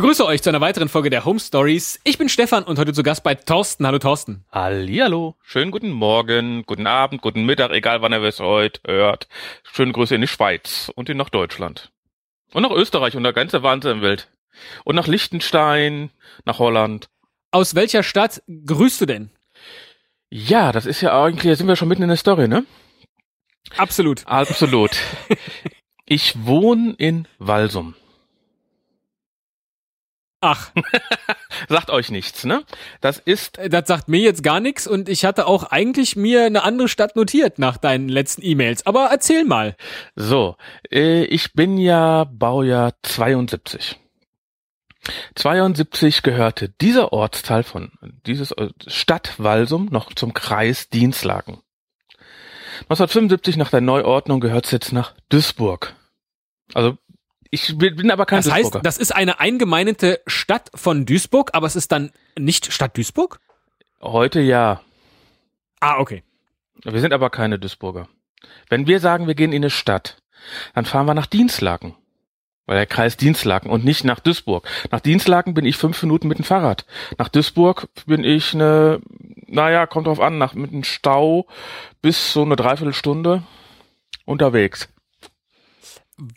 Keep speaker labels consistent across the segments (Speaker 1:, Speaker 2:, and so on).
Speaker 1: Ich begrüße euch zu einer weiteren Folge der Home Stories. Ich bin Stefan und heute zu Gast bei Thorsten. Hallo Thorsten.
Speaker 2: Hallihallo. Schönen guten Morgen, guten Abend, guten Mittag, egal wann ihr es heute hört. Schöne Grüße in die Schweiz und in nach Deutschland. Und nach Österreich und der ganze Wahnsinn Welt. Und nach Liechtenstein, nach Holland.
Speaker 1: Aus welcher Stadt grüßt du denn?
Speaker 2: Ja, das ist ja eigentlich, da sind wir schon mitten in der Story, ne?
Speaker 1: Absolut.
Speaker 2: Absolut. ich wohne in Walsum.
Speaker 1: Ach.
Speaker 2: sagt euch nichts, ne? Das ist.
Speaker 1: Äh, das sagt mir jetzt gar nichts und ich hatte auch eigentlich mir eine andere Stadt notiert nach deinen letzten E-Mails. Aber erzähl mal.
Speaker 2: So, äh, ich bin ja Baujahr 72. 72 gehörte dieser Ortsteil von dieses äh, Stadt Walsum noch zum Kreis Dienstlaken. 1975 nach der Neuordnung gehört es jetzt nach Duisburg. Also ich bin aber kein
Speaker 1: Das heißt, das ist eine eingemeindete Stadt von Duisburg, aber es ist dann nicht Stadt Duisburg?
Speaker 2: Heute ja.
Speaker 1: Ah, okay.
Speaker 2: Wir sind aber keine Duisburger. Wenn wir sagen, wir gehen in eine Stadt, dann fahren wir nach Dienstlaken. Weil der Kreis Dienstlaken und nicht nach Duisburg. Nach Dienstlaken bin ich fünf Minuten mit dem Fahrrad. Nach Duisburg bin ich eine, naja, kommt drauf an, nach, mit einem Stau bis so eine Dreiviertelstunde unterwegs.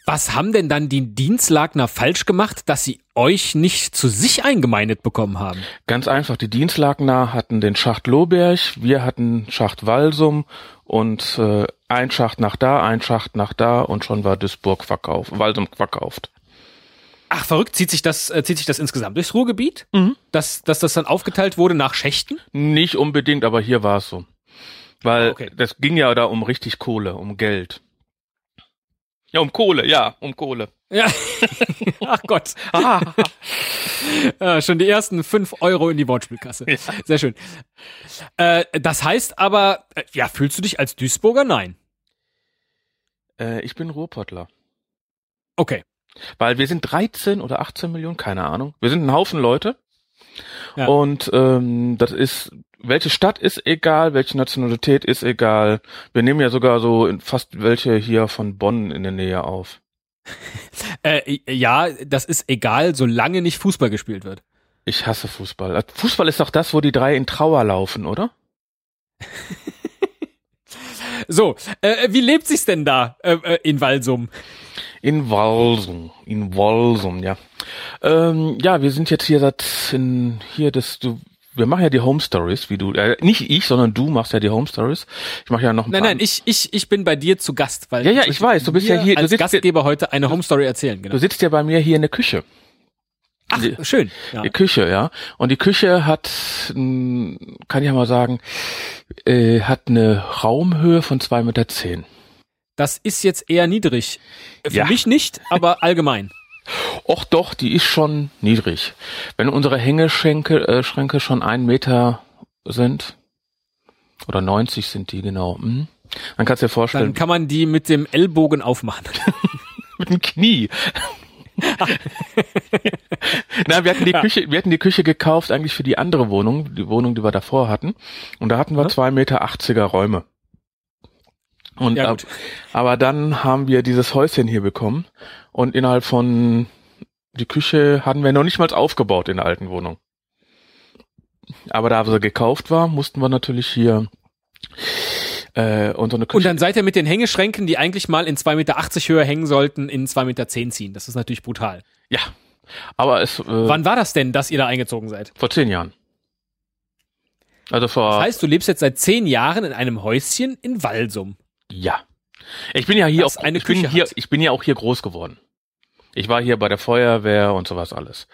Speaker 1: Was haben denn dann die Dienstlagner falsch gemacht, dass sie euch nicht zu sich eingemeindet bekommen haben?
Speaker 2: Ganz einfach, die Dienstlagner hatten den Schacht Lohberg, wir hatten Schacht Walsum und äh, ein Schacht nach da, ein Schacht nach da und schon war Duisburg verkauft, Walsum verkauft.
Speaker 1: Ach, verrückt, zieht sich das, äh, zieht sich das insgesamt durchs Ruhrgebiet?
Speaker 2: Mhm.
Speaker 1: Dass, dass das dann aufgeteilt wurde nach Schächten?
Speaker 2: Nicht unbedingt, aber hier war es so. Weil
Speaker 1: okay.
Speaker 2: das ging ja da um richtig Kohle, um Geld. Ja, um Kohle, ja, um Kohle.
Speaker 1: Ja. Ach Gott.
Speaker 2: Ah,
Speaker 1: Ja, schon die ersten fünf Euro in die Wortspielkasse.
Speaker 2: Ja.
Speaker 1: Sehr schön. Äh, das heißt aber, äh, ja, fühlst du dich als Duisburger? Nein.
Speaker 2: äh, ich bin Ruhrpottler.
Speaker 1: Okay.
Speaker 2: Weil wir sind 13 oder 18 Millionen, keine Ahnung. Wir sind ein Haufen Leute.
Speaker 1: Ja.
Speaker 2: Und ähm, das ist, welche Stadt ist egal, welche Nationalität ist egal. Wir nehmen ja sogar so fast welche hier von Bonn in der Nähe auf.
Speaker 1: Äh, ja, das ist egal, solange nicht Fußball gespielt wird.
Speaker 2: Ich hasse Fußball. Äh, Fußball ist doch das, wo die drei in Trauer laufen, oder?
Speaker 1: So, äh, wie lebt sich's denn da äh, äh, in Walsum?
Speaker 2: In Walsum, in Walsum, ja. Ähm, ja, wir sind jetzt hier seit in, hier das du wir machen ja die Home Stories, wie du äh, nicht ich, sondern du machst ja die Home Stories. Ich mache ja noch ein
Speaker 1: Nein,
Speaker 2: paar
Speaker 1: nein, ich, ich, ich bin bei dir zu Gast, weil
Speaker 2: Ja, ja, ich weiß, du bist ja hier- du
Speaker 1: als
Speaker 2: sitzt
Speaker 1: Gastgeber heute eine Home Story erzählen, genau.
Speaker 2: Du sitzt ja bei mir hier in der Küche.
Speaker 1: Ach,
Speaker 2: die-
Speaker 1: schön. Ja.
Speaker 2: Die Küche, ja. Und die Küche hat, mh, kann ich ja mal sagen, äh, hat eine Raumhöhe von zwei Meter. zehn.
Speaker 1: Das ist jetzt eher niedrig. Für
Speaker 2: Ja.
Speaker 1: mich nicht, aber allgemein.
Speaker 2: Och doch, die ist schon niedrig. Wenn unsere Hängeschränke äh, Schränke schon ein Meter sind, oder 90 sind die genau, hm, dann kannst du dir
Speaker 1: Dann
Speaker 2: vorstellen,
Speaker 1: kann man die mit dem Ellbogen aufmachen.
Speaker 2: mit dem Knie. Na, wir hatten die
Speaker 1: Ja.
Speaker 2: Küche, wir hatten die Küche gekauft eigentlich für die andere Wohnung, die Wohnung, die wir davor hatten. Und da hatten wir
Speaker 1: Ja.
Speaker 2: zwei Meter achtziger Räume. Und
Speaker 1: Ja,
Speaker 2: ab, aber dann haben wir dieses Häuschen hier bekommen und innerhalb von die Küche hatten wir noch nicht mal aufgebaut in der alten Wohnung. Aber da sie gekauft war, mussten wir natürlich hier äh, unsere Küche.
Speaker 1: Und dann seid ihr mit den Hängeschränken, die eigentlich mal in 2,80 Meter Höhe hängen sollten, in 2,10 Meter ziehen. Das ist natürlich brutal.
Speaker 2: ja, aber es äh,
Speaker 1: Wann war das denn, dass ihr da eingezogen seid?
Speaker 2: vor zehn Jahren. Also vor
Speaker 1: Das heißt, du lebst jetzt seit zehn Jahren in einem Häuschen in Walsum.
Speaker 2: Ja. Ich bin ja hier
Speaker 1: Das
Speaker 2: auch,
Speaker 1: eine
Speaker 2: ich bin
Speaker 1: Küche
Speaker 2: hier,
Speaker 1: hat.
Speaker 2: ich bin ja auch hier groß geworden. Ich war hier bei der Feuerwehr und sowas alles.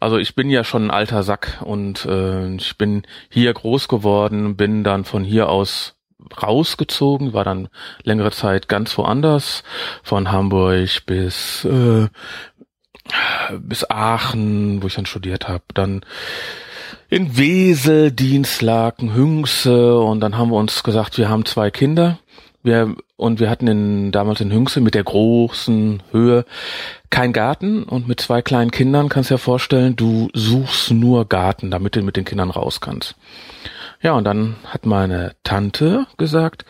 Speaker 2: Also ich bin ja schon ein alter Sack und äh, ich bin hier groß geworden, bin dann von hier aus rausgezogen, war dann längere Zeit ganz woanders, von Hamburg bis äh, bis Aachen, wo ich dann studiert habe, dann in Wesel, Dienstlaken, Hüngse und dann haben wir uns gesagt, wir haben zwei Kinder. Wir, und wir hatten in, damals in Hüngse mit der großen Höhe kein Garten und mit zwei kleinen Kindern kannst du dir vorstellen, du suchst nur Garten, damit du mit den Kindern raus kannst. Ja, und dann hat meine Tante gesagt,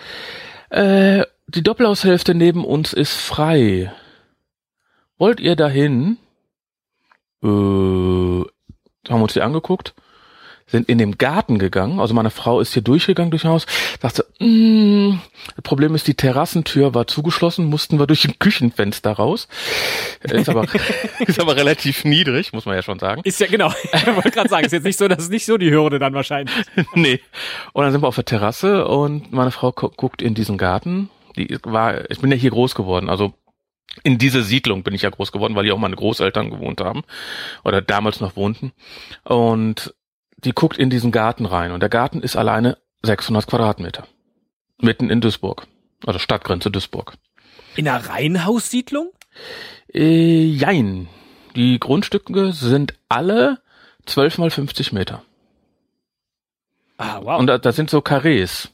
Speaker 2: äh, die Doppelhaushälfte neben uns ist frei. Wollt ihr dahin? äh, haben uns die angeguckt, sind in den Garten gegangen. Also meine Frau ist hier durchgegangen durch Haus, dachte, mm, das Problem ist, die Terrassentür war zugeschlossen, mussten wir durch ein Küchenfenster raus. Ist aber, ist aber relativ niedrig, muss man ja schon sagen.
Speaker 1: Ist ja genau. Ich wollte gerade sagen, ist jetzt nicht so, dass es nicht so die Hürde dann wahrscheinlich.
Speaker 2: nee. Und dann sind wir auf der Terrasse und meine Frau gu guckt in diesen Garten. Die war, ich bin ja hier groß geworden, also in diese Siedlung bin ich ja groß geworden, weil hier auch meine Großeltern gewohnt haben oder damals noch wohnten. Und die guckt in diesen Garten rein und der Garten ist alleine 600 Quadratmeter. Mitten in Duisburg. Also Stadtgrenze Duisburg.
Speaker 1: In einer Reihenhaussiedlung?
Speaker 2: Äh, jein. Die Grundstücke sind alle 12 mal 50 Meter.
Speaker 1: Ah, wow.
Speaker 2: Und da, da sind so Karrees.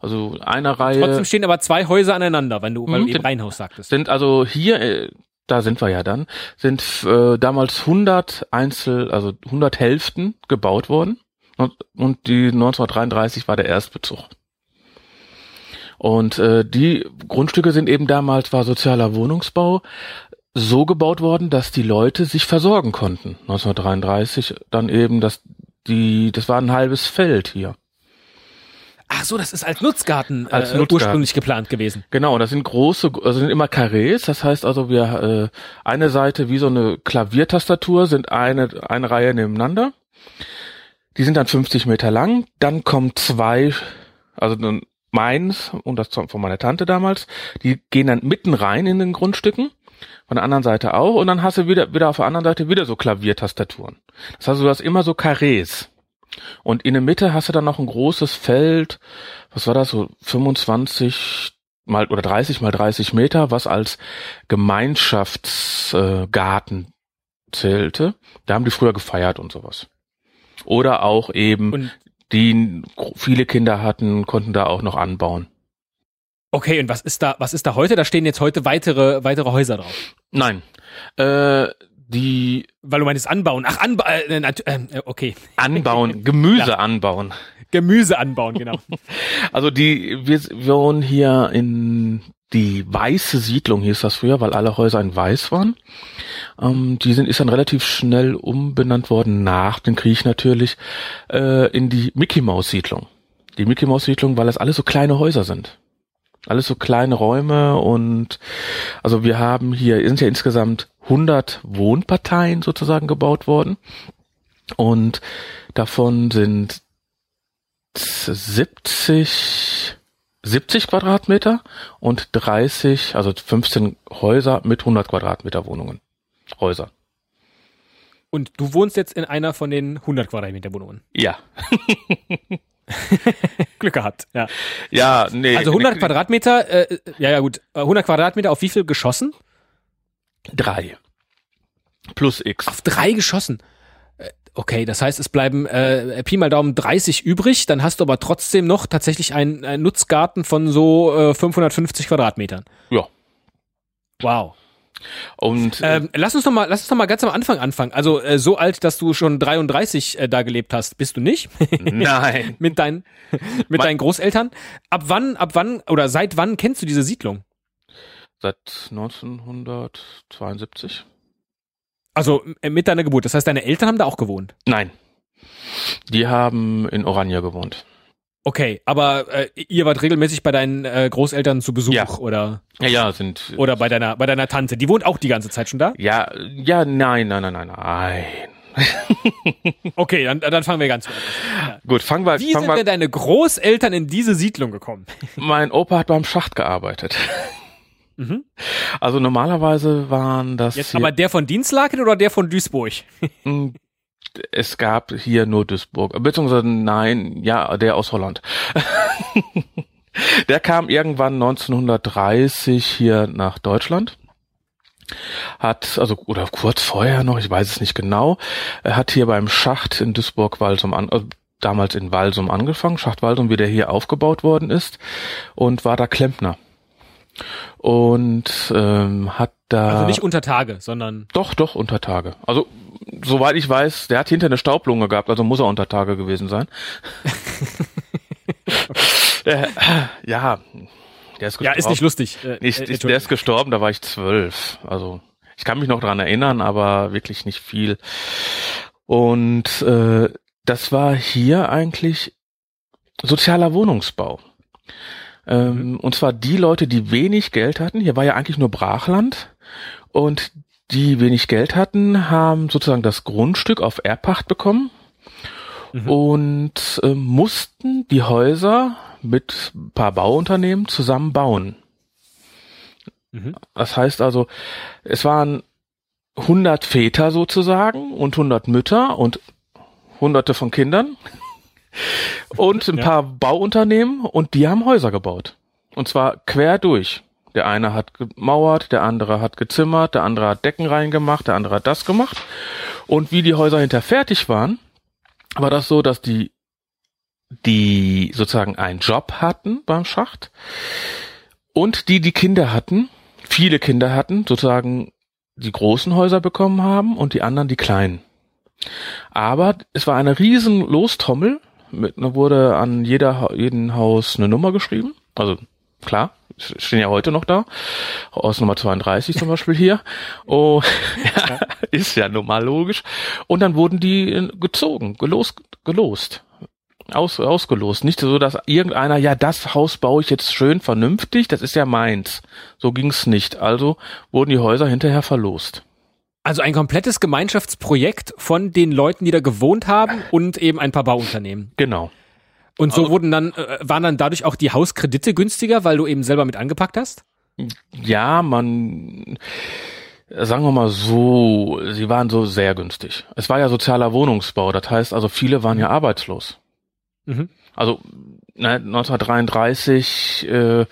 Speaker 2: Also eine Reihe.
Speaker 1: Trotzdem stehen aber zwei Häuser aneinander, wenn du, weil du eben
Speaker 2: sind-
Speaker 1: Reihenhaus sagtest.
Speaker 2: sind also hier, äh, da sind wir ja dann, sind äh, damals 100 Einzel, also 100 Hälften gebaut worden und, und die 1933 war der Erstbezug. Und äh, die Grundstücke sind eben damals, war sozialer Wohnungsbau, so gebaut worden, dass die Leute sich versorgen konnten. 1933 dann eben, das, die, das war ein halbes Feld hier.
Speaker 1: Ach so, das ist als Nutzgarten,
Speaker 2: Als
Speaker 1: äh,
Speaker 2: Nutzgarten.
Speaker 1: ursprünglich geplant gewesen.
Speaker 2: Genau, das sind große, also sind immer Karrees. Das heißt also, wir äh, eine Seite wie so eine Klaviertastatur sind eine eine Reihe nebeneinander. Die sind dann 50 Meter lang. Dann kommen zwei, also meins und das von meiner Tante damals. Die gehen dann mitten rein in den Grundstücken. Von der anderen Seite auch. Und dann hast du wieder wieder auf der anderen Seite wieder so Klaviertastaturen. Das heißt, du hast immer so Karrees. Und in der Mitte hast du dann noch ein großes Feld, was war das, so 25 mal oder 30 mal 30 Meter, was als Gemeinschaftsgarten äh, zählte. Da haben die früher gefeiert und sowas. Oder auch eben,
Speaker 1: Und
Speaker 2: die viele Kinder hatten, konnten da auch noch anbauen.
Speaker 1: okay, und was ist da, was ist da heute? Da stehen jetzt heute weitere, weitere Häuser drauf.
Speaker 2: Nein, äh, die
Speaker 1: Weil du meinst anbauen. Ach, anbauen, äh, nat- äh, okay.
Speaker 2: anbauen, Gemüse anbauen.
Speaker 1: Gemüse anbauen, genau.
Speaker 2: Also die, wir wohnen hier in die weiße Siedlung hieß das früher, weil alle Häuser in weiß waren. Ähm, die sind, ist dann relativ schnell umbenannt worden, nach dem Krieg natürlich, äh, in die Mickey Maus Siedlung. Die Mickey Maus Siedlung, weil das alles so kleine Häuser sind. Alles so kleine Räume und also wir haben hier, sind ja insgesamt 100 Wohnparteien sozusagen gebaut worden und davon sind 70, 70 Quadratmeter und 30, also 15 Häuser mit 100 Quadratmeter Wohnungen. Häuser.
Speaker 1: Und du wohnst jetzt in einer von den 100 Quadratmeter Wohnungen.
Speaker 2: Ja.
Speaker 1: Glück gehabt, ja.
Speaker 2: Ja, nee.
Speaker 1: Also 100 Quadratmeter, äh, ja, ja, gut. Äh, 100 Quadratmeter auf wie viel geschossen?
Speaker 2: Drei. Plus X.
Speaker 1: Auf drei geschossen. Äh, Okay, das heißt, es bleiben äh, Pi mal Daumen 30 übrig, dann hast du aber trotzdem noch tatsächlich einen, einen Nutzgarten von so äh, 550 Quadratmetern.
Speaker 2: Ja.
Speaker 1: Wow.
Speaker 2: Und äh,
Speaker 1: Ähm, lass uns doch mal, lass uns doch mal ganz am Anfang anfangen. Also äh, so alt, dass du schon 33 äh, da gelebt hast, bist du nicht?
Speaker 2: nein.
Speaker 1: mit deinen, mit
Speaker 2: Mein-
Speaker 1: deinen Großeltern. Ab wann, ab wann oder seit wann kennst du diese Siedlung?
Speaker 2: Seit 1972?
Speaker 1: Also äh, mit deiner Geburt. Das heißt, deine Eltern haben da auch gewohnt.
Speaker 2: Nein. Die haben in Oranje gewohnt.
Speaker 1: Okay, aber äh, ihr wart regelmäßig bei deinen äh, Großeltern zu Besuch
Speaker 2: Ja.
Speaker 1: oder
Speaker 2: Ja, ja, sind.
Speaker 1: oder bei deiner bei deiner Tante. Die wohnt auch die ganze Zeit schon da.
Speaker 2: Ja, ja, nein, nein, nein, nein, nein.
Speaker 1: Okay, dann, dann fangen wir ganz an.
Speaker 2: Gut, fangen wir,
Speaker 1: Wie
Speaker 2: fangen
Speaker 1: sind
Speaker 2: wir
Speaker 1: denn deine Großeltern in diese Siedlung gekommen?
Speaker 2: Mein Opa hat beim Schacht gearbeitet.
Speaker 1: Mhm.
Speaker 2: Also normalerweise waren das
Speaker 1: Jetzt aber der von Dienstlaken oder der von Duisburg?
Speaker 2: Es gab hier nur Duisburg, beziehungsweise nein, ja, der aus Holland. der kam irgendwann 1930 hier nach Deutschland. Hat, also, oder kurz vorher noch, ich weiß es nicht genau, er hat hier beim Schacht in Duisburg-Walsum an, äh, damals in Walsum angefangen, Schacht Walsum, wie der hier aufgebaut worden ist, und war da Klempner. Und ähm, hat da
Speaker 1: Also nicht unter Tage, sondern
Speaker 2: doch, doch, unter Tage. Also, soweit ich weiß, der hat hinter eine Staublunge gehabt, also muss er unter Tage gewesen sein. äh, ja, der ist gestorben.
Speaker 1: ja, ist nicht lustig. Äh, äh,
Speaker 2: ist, der ist gestorben, da war ich zwölf. Also, Ich kann mich noch dran erinnern, aber wirklich nicht viel. Und äh, das war hier eigentlich sozialer Wohnungsbau. Ähm, und zwar die Leute, die wenig Geld hatten. Hier war ja eigentlich nur Brachland. Und die wenig Geld hatten, haben sozusagen das Grundstück auf Erbpacht bekommen mhm. und äh, mussten die Häuser mit ein paar Bauunternehmen zusammen bauen. Mhm. Das heißt also, es waren 100 Väter sozusagen und 100 Mütter und hunderte von Kindern und ein ja. paar Bauunternehmen und die haben Häuser gebaut. Und zwar quer durch. Der eine hat gemauert, der andere hat gezimmert, der andere hat Decken reingemacht, der andere hat das gemacht. Und wie die Häuser hinter fertig waren, war das so, dass die, die sozusagen einen Job hatten beim Schacht und die, die Kinder hatten, viele Kinder hatten, sozusagen die großen Häuser bekommen haben und die anderen die kleinen. Aber es war eine riesen Lostommel, mit, wurde an jeder, jeden Haus eine Nummer geschrieben. Also klar, stehen ja heute noch da. Aus Nummer 32 zum Beispiel hier. Oh, ja, ist ja normal logisch. Und dann wurden die äh, gezogen, gelost, gelost. Aus, ausgelost. Nicht so, dass irgendeiner, ja, das Haus baue ich jetzt schön vernünftig, das ist ja meins. So ging's nicht. Also wurden die Häuser hinterher verlost.
Speaker 1: Also ein komplettes Gemeinschaftsprojekt von den Leuten, die da gewohnt haben und eben ein paar Bauunternehmen.
Speaker 2: Genau.
Speaker 1: Und so wurden dann, äh, waren dann dadurch auch die Hauskredite günstiger, weil du eben selber mit angepackt hast?
Speaker 2: Ja, man, sagen wir mal so, sie waren so sehr günstig. Es war ja sozialer Wohnungsbau, das heißt also viele waren ja arbeitslos. Mhm. Also ne, 1933, äh, in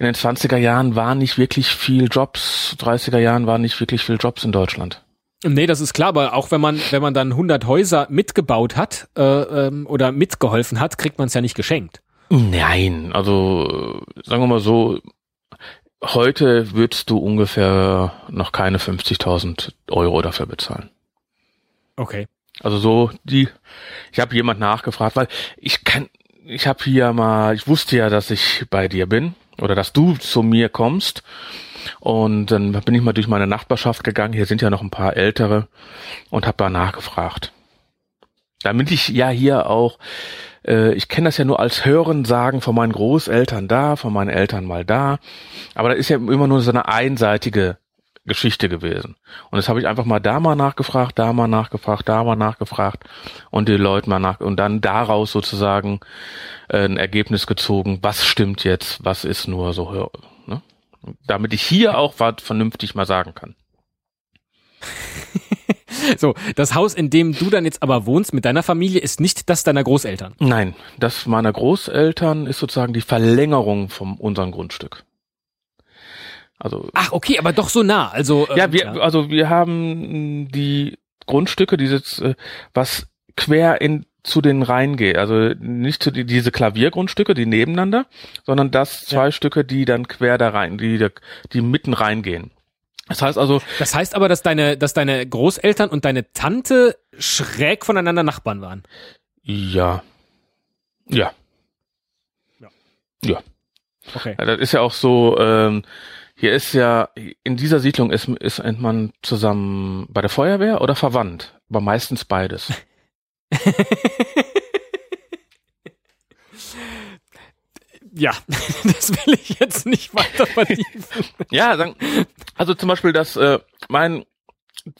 Speaker 2: den 20er Jahren waren nicht wirklich viel Jobs, 30er Jahren waren nicht wirklich viel Jobs in Deutschland.
Speaker 1: Nee, das ist klar, aber auch wenn man, wenn man dann 100 Häuser mitgebaut hat äh, ähm, oder mitgeholfen hat, kriegt man es ja nicht geschenkt.
Speaker 2: Nein, also sagen wir mal so, heute würdest du ungefähr noch keine 50.000 Euro dafür bezahlen.
Speaker 1: Okay.
Speaker 2: Also so die, ich habe jemand nachgefragt, weil ich kann, ich habe hier mal, ich wusste ja, dass ich bei dir bin oder dass du zu mir kommst und dann bin ich mal durch meine Nachbarschaft gegangen. Hier sind ja noch ein paar ältere und habe da nachgefragt. Damit ich ja hier auch, äh, ich kenne das ja nur als Hören sagen von meinen Großeltern da, von meinen Eltern mal da. Aber da ist ja immer nur so eine einseitige Geschichte gewesen. Und das habe ich einfach mal da mal nachgefragt, da mal nachgefragt, da mal nachgefragt und die Leute mal nach und dann daraus sozusagen äh, ein Ergebnis gezogen, was stimmt jetzt, was ist nur so ne? Damit ich hier auch was vernünftig mal sagen kann.
Speaker 1: so, das Haus, in dem du dann jetzt aber wohnst mit deiner Familie, ist nicht das deiner Großeltern.
Speaker 2: Nein, das meiner Großeltern ist sozusagen die Verlängerung von unserem Grundstück.
Speaker 1: Also Ach, okay, aber doch so nah. Also
Speaker 2: ja, wir, also wir haben die Grundstücke, dieses äh, was quer in zu den reingehe. Also nicht zu die, diese Klaviergrundstücke, die nebeneinander, sondern das zwei ja. Stücke, die dann quer da rein, die, die mitten reingehen.
Speaker 1: Das heißt also. Das heißt aber, dass deine, dass deine Großeltern und deine Tante schräg voneinander Nachbarn waren.
Speaker 2: Ja. Ja. Ja. Ja. Okay. Das ist ja auch so, ähm, hier ist ja, in dieser Siedlung ist, ist man zusammen bei der Feuerwehr oder verwandt, aber meistens beides.
Speaker 1: ja, das will ich jetzt nicht weiter vertiefen.
Speaker 2: ja, dann, also zum Beispiel, dass äh, mein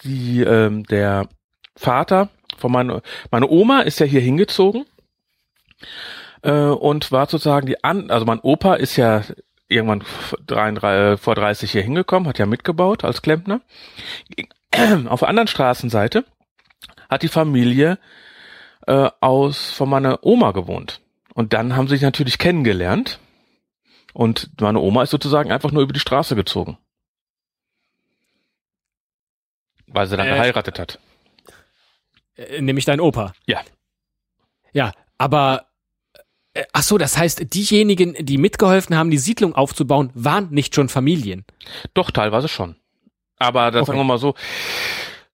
Speaker 2: die ähm, der Vater von meiner meine Oma ist ja hier hingezogen äh, und war sozusagen die an also mein Opa ist ja irgendwann vor 30 hier hingekommen, hat ja mitgebaut als Klempner. Auf der anderen Straßenseite hat die Familie äh, aus von meiner Oma gewohnt. Und dann haben sie sich natürlich kennengelernt. Und meine Oma ist sozusagen einfach nur über die Straße gezogen. Weil sie dann äh, geheiratet hat.
Speaker 1: Äh, nämlich dein Opa.
Speaker 2: Ja.
Speaker 1: Ja, aber äh, ach so, das heißt, diejenigen, die mitgeholfen haben, die Siedlung aufzubauen, waren nicht schon Familien.
Speaker 2: Doch, teilweise schon. Aber das okay. sagen wir mal so,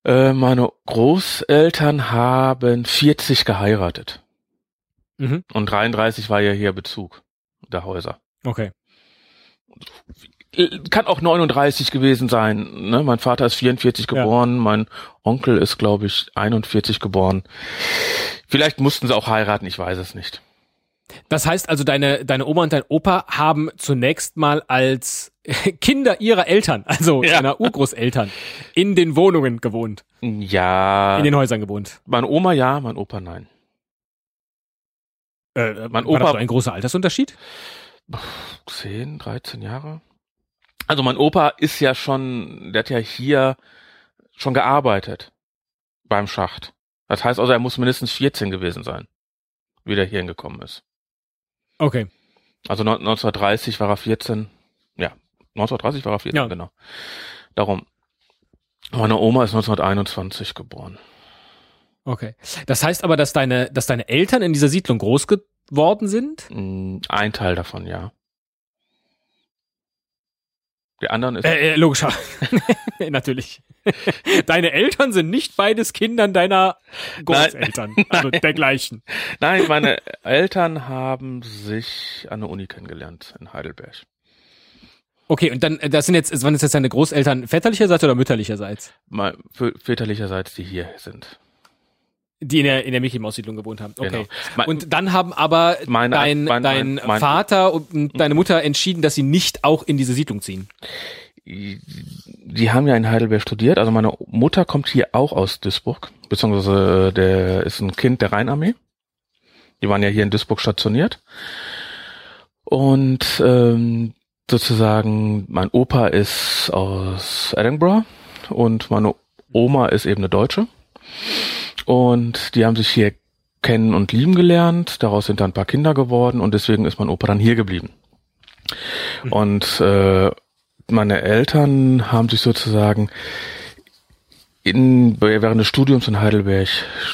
Speaker 2: äh, meine Großeltern haben 40 geheiratet. Mhm. Und 33 war ja hier Bezug der Häuser.
Speaker 1: Okay.
Speaker 2: kann auch 39 gewesen sein. Ne? Mein Vater ist 44 geboren, ja. mein Onkel ist, glaube ich, 41 geboren. Vielleicht mussten sie auch heiraten, ich weiß es nicht.
Speaker 1: Das heißt also, deine, deine Oma und dein Opa haben zunächst mal als Kinder ihrer Eltern, also ja. deiner Urgroßeltern, in den Wohnungen gewohnt.
Speaker 2: Ja.
Speaker 1: In den Häusern gewohnt.
Speaker 2: Meine Oma ja, mein Opa nein.
Speaker 1: Äh, mein Opa. War das so ein großer Altersunterschied?
Speaker 2: 10, 13 Jahre. Also mein Opa ist ja schon, der hat ja hier schon gearbeitet beim Schacht. Das heißt also, er muss mindestens 14 gewesen sein, wie der hier hingekommen ist.
Speaker 1: Okay.
Speaker 2: Also 1930 war er 14. Ja, 1930 war er 14, ja. genau. Darum. Meine Oma ist 1921 geboren.
Speaker 1: Okay. Das heißt aber, dass deine, dass deine Eltern in dieser Siedlung groß geworden sind?
Speaker 2: Mm, ein Teil davon, ja. Die anderen ist.
Speaker 1: Äh, äh, logisch. Natürlich. Deine Eltern sind nicht beides Kindern deiner Großeltern, Nein. also dergleichen.
Speaker 2: Nein, meine Eltern haben sich an der Uni kennengelernt in Heidelberg.
Speaker 1: Okay, und dann, das sind jetzt, wann ist jetzt deine Großeltern väterlicherseits oder mütterlicherseits?
Speaker 2: Mal väterlicherseits, die hier sind.
Speaker 1: Die in der, in der Mickey Maus Siedlung gewohnt haben. Okay. Genau. Und dann haben aber meine, dein, mein, dein mein, Vater und deine Mutter entschieden, dass sie nicht auch in diese Siedlung ziehen.
Speaker 2: Die haben ja in Heidelberg studiert. Also meine Mutter kommt hier auch aus Duisburg, beziehungsweise äh, der ist ein Kind der Rheinarmee. Die waren ja hier in Duisburg stationiert. Und ähm, sozusagen, mein Opa ist aus Edinburgh und meine Oma ist eben eine Deutsche. Und die haben sich hier kennen und lieben gelernt. Daraus sind dann ein paar Kinder geworden und deswegen ist mein Opa dann hier geblieben. Mhm. Und äh, meine Eltern haben sich sozusagen in, während des Studiums in Heidelberg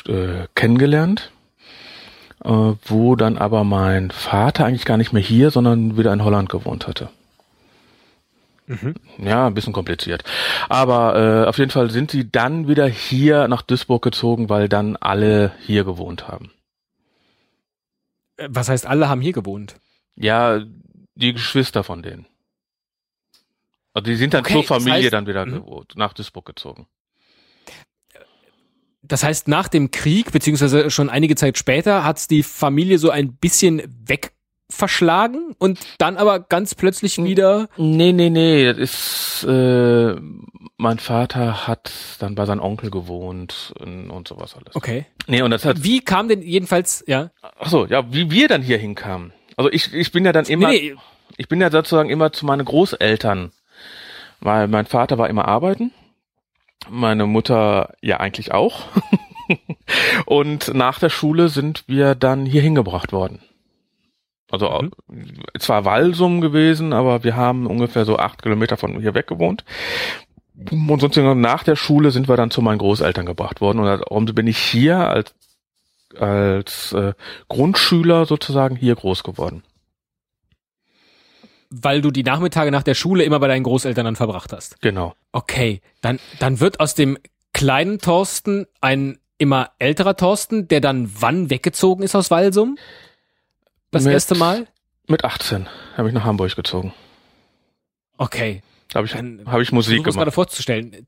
Speaker 2: äh, kennengelernt, äh, wo dann aber mein Vater eigentlich gar nicht mehr hier, sondern wieder in Holland gewohnt hatte. Mhm. Ja, ein bisschen kompliziert. Aber äh, auf jeden Fall sind sie dann wieder hier nach Duisburg gezogen, weil dann alle hier gewohnt haben.
Speaker 1: Äh, was heißt, alle haben hier gewohnt?
Speaker 2: Ja, die Geschwister von denen. Also die sind dann okay, zur Familie das heißt, dann wieder mhm. nach Duisburg gezogen.
Speaker 1: Das heißt, nach dem Krieg, beziehungsweise schon einige Zeit später, hat's die Familie so ein bisschen weg verschlagen und dann aber ganz plötzlich wieder.
Speaker 2: Nee, nee, nee, das ist äh, mein Vater hat dann bei seinem Onkel gewohnt und, und sowas alles.
Speaker 1: Okay.
Speaker 2: Nee, und das hat
Speaker 1: Wie kam denn jedenfalls, ja?
Speaker 2: Ach so, ja, wie wir dann hier hinkamen. Also ich ich bin ja dann immer nee, nee. ich bin ja sozusagen immer zu meinen Großeltern, weil mein Vater war immer arbeiten, meine Mutter ja eigentlich auch. und nach der Schule sind wir dann hier hingebracht worden. Also mhm. zwar Walsum gewesen, aber wir haben ungefähr so acht Kilometer von hier weg gewohnt. Und sonst nach der Schule sind wir dann zu meinen Großeltern gebracht worden. Und darum bin ich hier als, als äh, Grundschüler sozusagen hier groß geworden.
Speaker 1: Weil du die Nachmittage nach der Schule immer bei deinen Großeltern dann verbracht hast.
Speaker 2: Genau.
Speaker 1: Okay, dann, dann wird aus dem kleinen Thorsten ein immer älterer Thorsten, der dann wann weggezogen ist aus Walsum? Das mit, erste Mal?
Speaker 2: Mit 18 habe ich nach Hamburg gezogen.
Speaker 1: Okay.
Speaker 2: Habe ich, hab ich Musik gemacht.
Speaker 1: gerade vorzustellen.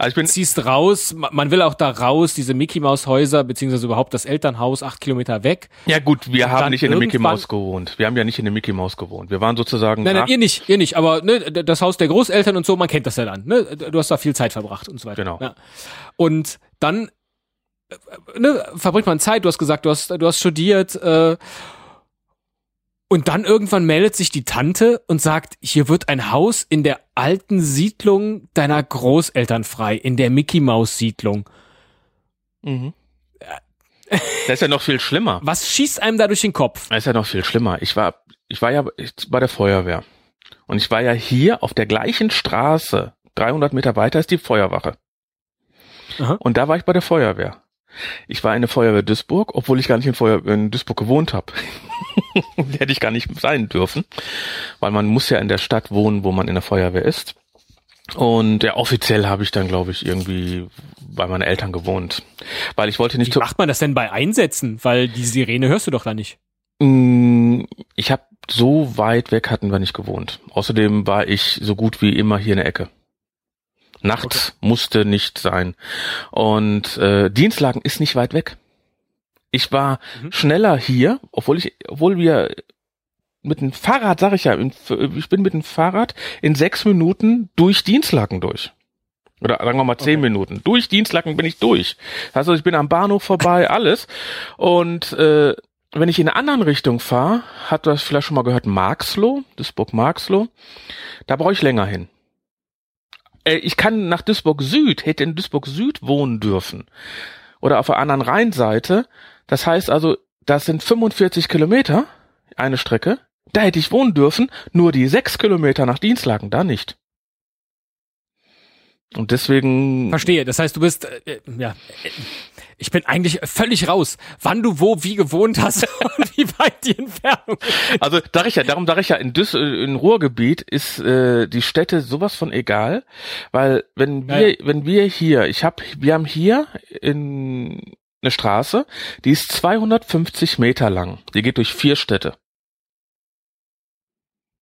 Speaker 1: Also ich bin ziehst raus, man will auch da raus, diese Mickey Maus Häuser beziehungsweise überhaupt das Elternhaus acht Kilometer weg.
Speaker 2: Ja gut, wir haben nicht in der Mickey Maus gewohnt. Wir haben ja nicht in der Mickey Maus gewohnt. Wir waren sozusagen.
Speaker 1: Nein, nein, ihr nicht, ihr nicht. Aber ne, das Haus der Großeltern und so, man kennt das ja dann. Ne? Du hast da viel Zeit verbracht und so weiter.
Speaker 2: Genau.
Speaker 1: Ja. Und dann äh, ne, verbringt man Zeit. Du hast gesagt, du hast, du hast studiert. Äh, und dann irgendwann meldet sich die Tante und sagt, hier wird ein Haus in der alten Siedlung deiner Großeltern frei, in der Mickey Maus Siedlung.
Speaker 2: Mhm. Das ist ja noch viel schlimmer.
Speaker 1: Was schießt einem da durch den Kopf?
Speaker 2: Das ist ja noch viel schlimmer. Ich war, ich war ja bei der Feuerwehr. Und ich war ja hier auf der gleichen Straße. 300 Meter weiter ist die Feuerwache. Aha. Und da war ich bei der Feuerwehr. Ich war in der Feuerwehr Duisburg, obwohl ich gar nicht in, Feuer in Duisburg gewohnt habe. Hätte ich gar nicht sein dürfen, weil man muss ja in der Stadt wohnen, wo man in der Feuerwehr ist. Und ja, offiziell habe ich dann, glaube ich, irgendwie bei meinen Eltern gewohnt. Weil ich wollte nicht.
Speaker 1: Wie macht man das denn bei Einsätzen? Weil die Sirene hörst du doch da nicht.
Speaker 2: Mm, ich habe so weit weg hatten wir nicht gewohnt. Außerdem war ich so gut wie immer hier in der Ecke. Nachts okay. musste nicht sein. Und äh, Dienstlagen ist nicht weit weg. Ich war mhm. schneller hier, obwohl ich, obwohl wir mit dem Fahrrad, sag ich ja, ich bin mit dem Fahrrad in sechs Minuten durch Dienstlaken durch. Oder sagen wir mal zehn okay. Minuten. Durch Dienstlaken bin ich durch. Also ich bin am Bahnhof vorbei, alles. Und äh, wenn ich in eine andere Richtung fahre, hat das vielleicht schon mal gehört, Marxloh, Duisburg Marxloh, da brauche ich länger hin. Äh, ich kann nach Duisburg Süd, hätte in Duisburg Süd wohnen dürfen. Oder auf der anderen Rheinseite. Das heißt also, das sind 45 Kilometer, eine Strecke. Da hätte ich wohnen dürfen, nur die sechs Kilometer nach Dienstlaken, da nicht. Und deswegen.
Speaker 1: Verstehe. Das heißt, du bist, äh, ja, ich bin eigentlich völlig raus, wann du wo wie gewohnt hast und wie weit die Entfernung
Speaker 2: ist. Also dachte ich ja, darum dachte ich ja, in, Düs äh, in Ruhrgebiet ist äh, die Städte sowas von egal, weil wenn wir, ja. wenn wir hier, ich hab, wir haben hier in eine Straße, die ist 250 Meter lang. Die geht durch vier Städte.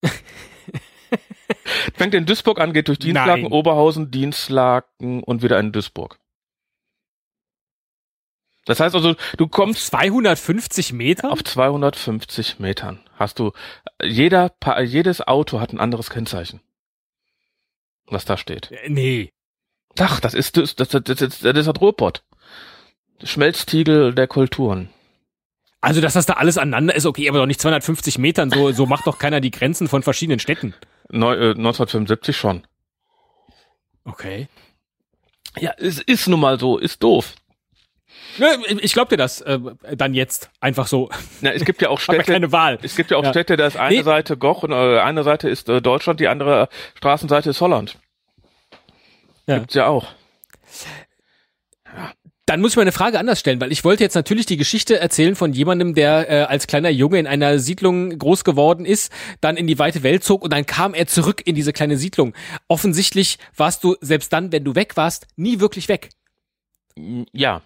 Speaker 2: Fängt in Duisburg an, geht durch Dienstlaken, Nein. Oberhausen, Dienstlaken und wieder in Duisburg. Das heißt also, du kommst
Speaker 1: 250 Meter
Speaker 2: auf 250 Metern hast du jeder jedes Auto hat ein anderes Kennzeichen, was da steht.
Speaker 1: Äh, nee.
Speaker 2: Ach, das ist das das das, das, das ist das Ruhrpott. Schmelztiegel der Kulturen.
Speaker 1: Also, dass das da alles aneinander ist, okay, aber doch nicht 250 Metern, so, so macht doch keiner die Grenzen von verschiedenen Städten.
Speaker 2: Neu, äh, 1975 schon.
Speaker 1: Okay.
Speaker 2: Ja, es ist nun mal so, ist doof.
Speaker 1: Ich glaube dir das äh, dann jetzt einfach so.
Speaker 2: Ja, es gibt ja auch Städte.
Speaker 1: keine Wahl.
Speaker 2: Es gibt ja auch ja. Städte, da ist eine nee. Seite Goch und äh, eine Seite ist äh, Deutschland, die andere Straßenseite ist Holland. Ja. Gibt's ja auch.
Speaker 1: Dann muss ich meine Frage anders stellen, weil ich wollte jetzt natürlich die Geschichte erzählen von jemandem, der äh, als kleiner Junge in einer Siedlung groß geworden ist, dann in die weite Welt zog und dann kam er zurück in diese kleine Siedlung. Offensichtlich warst du selbst dann, wenn du weg warst, nie wirklich weg.
Speaker 2: Ja.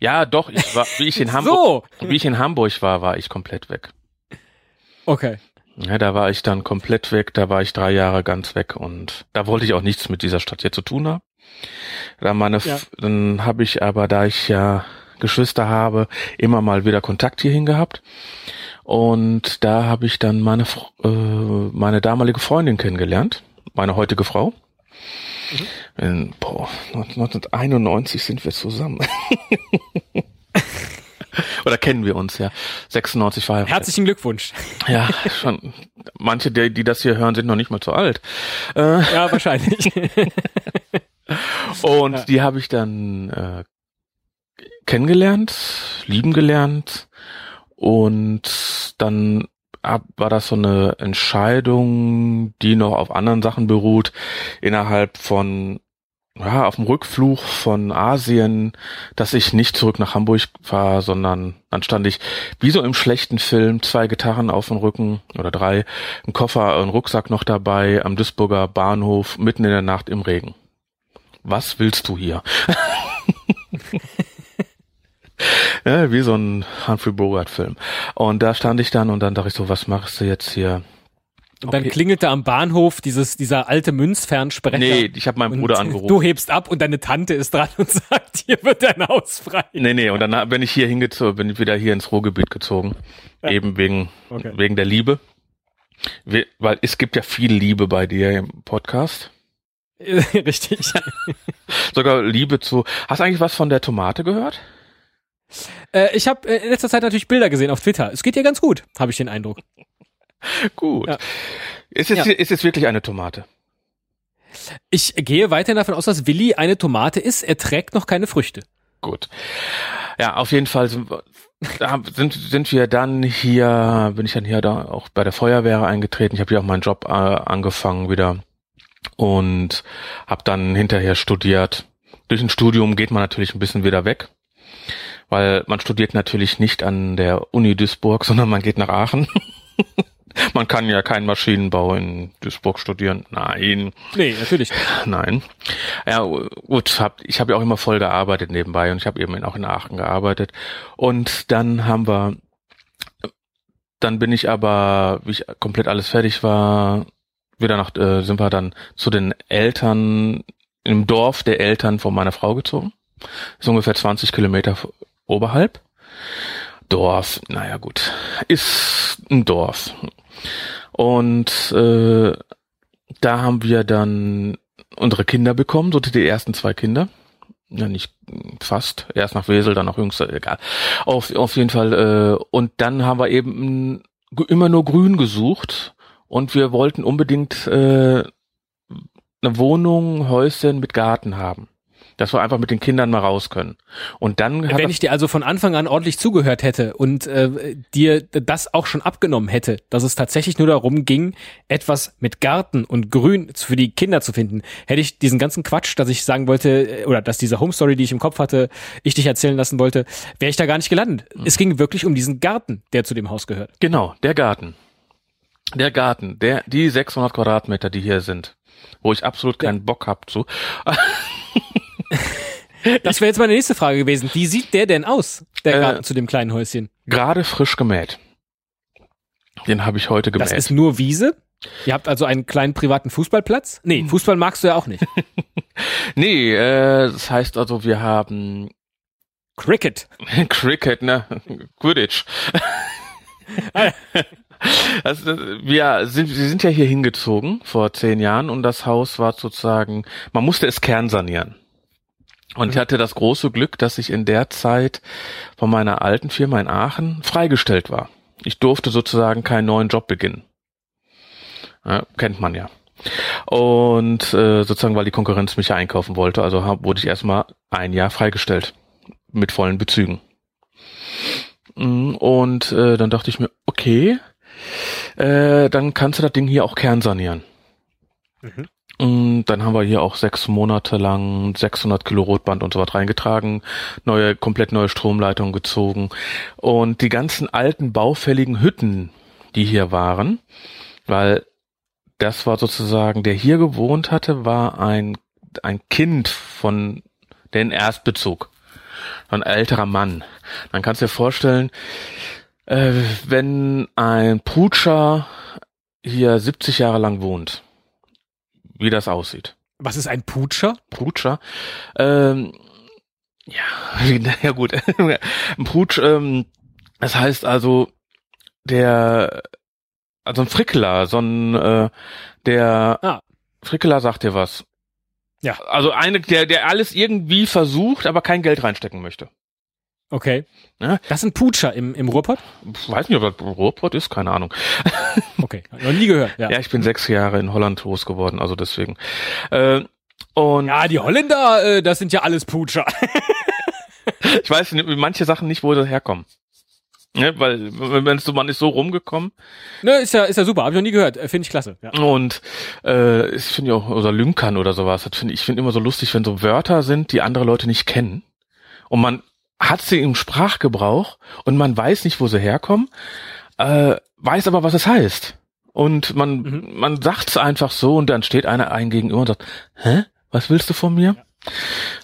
Speaker 2: Ja, doch, ich war, wie ich in Hamburg, so. wie ich in Hamburg war, war ich komplett weg.
Speaker 1: Okay.
Speaker 2: Ja, da war ich dann komplett weg, da war ich drei Jahre ganz weg und da wollte ich auch nichts mit dieser Stadt hier zu tun haben. Dann, meine, ja. dann habe ich aber, da ich ja Geschwister habe, immer mal wieder Kontakt hierhin gehabt. Und da habe ich dann meine, äh, meine damalige Freundin kennengelernt, meine heutige Frau. Mhm. In, boah, 1991 sind wir zusammen. Oder kennen wir uns, ja. 96 verheiratet.
Speaker 1: Herzlichen Glückwunsch.
Speaker 2: Ja, schon. Manche, die, die das hier hören, sind noch nicht mal zu alt.
Speaker 1: Äh, ja, wahrscheinlich.
Speaker 2: Und ja. die habe ich dann äh, kennengelernt, lieben gelernt und dann ab, war das so eine Entscheidung, die noch auf anderen Sachen beruht, innerhalb von ja, auf dem Rückflug von Asien, dass ich nicht zurück nach Hamburg fahre, sondern dann stand ich wie so im schlechten Film, zwei Gitarren auf dem Rücken oder drei, ein Koffer, ein Rucksack noch dabei, am Duisburger Bahnhof, mitten in der Nacht im Regen was willst du hier? ja, wie so ein Humphrey Bogart-Film. Und da stand ich dann und dann dachte ich so, was machst du jetzt hier?
Speaker 1: Und dann okay. klingelte am Bahnhof dieses, dieser alte Münzfernsprecher.
Speaker 2: Nee, ich habe meinen Bruder angerufen.
Speaker 1: Du hebst ab und deine Tante ist dran und sagt, hier wird dein Haus frei.
Speaker 2: Nee, nee, und dann bin ich hier hingezogen, bin ich wieder hier ins Ruhrgebiet gezogen. Ja. Eben wegen, okay. wegen der Liebe. Weil es gibt ja viel Liebe bei dir im Podcast.
Speaker 1: Richtig.
Speaker 2: Sogar Liebe zu. Hast du eigentlich was von der Tomate gehört?
Speaker 1: Äh, ich habe äh, in letzter Zeit natürlich Bilder gesehen auf Twitter. Es geht ihr ganz gut, habe ich den Eindruck.
Speaker 2: gut. Ja. Ist, es, ja. ist es wirklich eine Tomate?
Speaker 1: Ich gehe weiterhin davon aus, dass Willi eine Tomate ist. Er trägt noch keine Früchte.
Speaker 2: Gut. Ja, auf jeden Fall sind, sind, sind wir dann hier, bin ich dann hier da auch bei der Feuerwehr eingetreten. Ich habe hier auch meinen Job äh, angefangen wieder und habe dann hinterher studiert. Durch ein Studium geht man natürlich ein bisschen wieder weg, weil man studiert natürlich nicht an der Uni Duisburg, sondern man geht nach Aachen. Man kann ja keinen Maschinenbau in Duisburg studieren. Nein.
Speaker 1: Nee, natürlich.
Speaker 2: Nein. Ja, gut, hab, ich habe ja auch immer voll gearbeitet nebenbei und ich habe eben auch in Aachen gearbeitet. Und dann haben wir dann bin ich aber, wie ich komplett alles fertig war, wieder nach, äh, sind wir dann zu den Eltern im Dorf der Eltern von meiner Frau gezogen. Ist ungefähr 20 Kilometer oberhalb. Dorf, naja gut, ist ein Dorf. Und äh, da haben wir dann unsere Kinder bekommen, so die ersten zwei Kinder. Ja, nicht fast. Erst nach Wesel, dann nach Jüngster, egal. Auf, auf jeden Fall. Äh, und dann haben wir eben immer nur Grün gesucht und wir wollten unbedingt äh, eine Wohnung, Häuschen mit Garten haben dass wir einfach mit den Kindern mal raus können. Und dann
Speaker 1: wenn ich dir also von Anfang an ordentlich zugehört hätte und äh, dir das auch schon abgenommen hätte, dass es tatsächlich nur darum ging, etwas mit Garten und Grün für die Kinder zu finden, hätte ich diesen ganzen Quatsch, dass ich sagen wollte äh, oder dass diese Home Story, die ich im Kopf hatte, ich dich erzählen lassen wollte, wäre ich da gar nicht gelandet. Mhm. Es ging wirklich um diesen Garten, der zu dem Haus gehört.
Speaker 2: Genau, der Garten. Der Garten, der die 600 Quadratmeter, die hier sind, wo ich absolut keinen ja. Bock hab zu.
Speaker 1: Das wäre jetzt meine nächste Frage gewesen. Wie sieht der denn aus, der Garten äh, zu dem kleinen Häuschen?
Speaker 2: Gerade frisch gemäht. Den habe ich heute gemäht.
Speaker 1: Das ist nur Wiese? Ihr habt also einen kleinen privaten Fußballplatz? Nee, hm. Fußball magst du ja auch nicht.
Speaker 2: nee, äh, das heißt also, wir haben
Speaker 1: Cricket.
Speaker 2: Cricket, ne? Quidditch. Also, wir sind, wir sind ja hier hingezogen vor zehn Jahren und das Haus war sozusagen, man musste es kernsanieren. Und ich mhm. hatte das große Glück, dass ich in der Zeit von meiner alten Firma in Aachen freigestellt war. Ich durfte sozusagen keinen neuen Job beginnen. Ja, kennt man ja. Und äh, sozusagen, weil die Konkurrenz mich ja einkaufen wollte, also hab, wurde ich erstmal ein Jahr freigestellt mit vollen Bezügen. Mm, und äh, dann dachte ich mir, okay, äh, dann kannst du das Ding hier auch kernsanieren. Mhm. Dann haben wir hier auch sechs Monate lang 600 Kilo Rotband und so was reingetragen, neue, komplett neue Stromleitungen gezogen und die ganzen alten baufälligen Hütten, die hier waren, weil das war sozusagen, der hier gewohnt hatte, war ein, ein Kind von den Erstbezug. Ein älterer Mann. Dann kannst du dir vorstellen, äh, wenn ein Putscher hier 70 Jahre lang wohnt, wie das aussieht.
Speaker 1: Was ist ein Putscher?
Speaker 2: Putscher. Ähm, ja, ja gut. ein Putsch, ähm, das heißt also, der, also ein Frickler, so ein, äh, der, ah. Frickler sagt dir was. Ja. Also eine, der, der alles irgendwie versucht, aber kein Geld reinstecken möchte.
Speaker 1: Okay. Ja? Das sind Putscher im, im Ruhrpott?
Speaker 2: Weiß nicht, ob das Ruhrpott ist, keine Ahnung.
Speaker 1: okay, noch nie gehört.
Speaker 2: Ja. ja, ich bin sechs Jahre in Holland groß geworden, also deswegen. Äh, und
Speaker 1: ja, die Holländer, äh, das sind ja alles Putscher.
Speaker 2: ich weiß manche Sachen nicht, wo sie herkommen. Ne, weil wenn so man ist so rumgekommen.
Speaker 1: Ne, ist ja ist ja super, habe ich noch nie gehört, äh, finde ich klasse.
Speaker 2: Ja. Und äh, ich finde ja auch oder Lünkern oder sowas, das finde ich finde immer so lustig, wenn so Wörter sind, die andere Leute nicht kennen und man hat sie im Sprachgebrauch und man weiß nicht, wo sie herkommen, äh, weiß aber, was es heißt. Und man, mhm. man sagt's einfach so und dann steht einer ein gegenüber und sagt, hä? Was willst du von mir?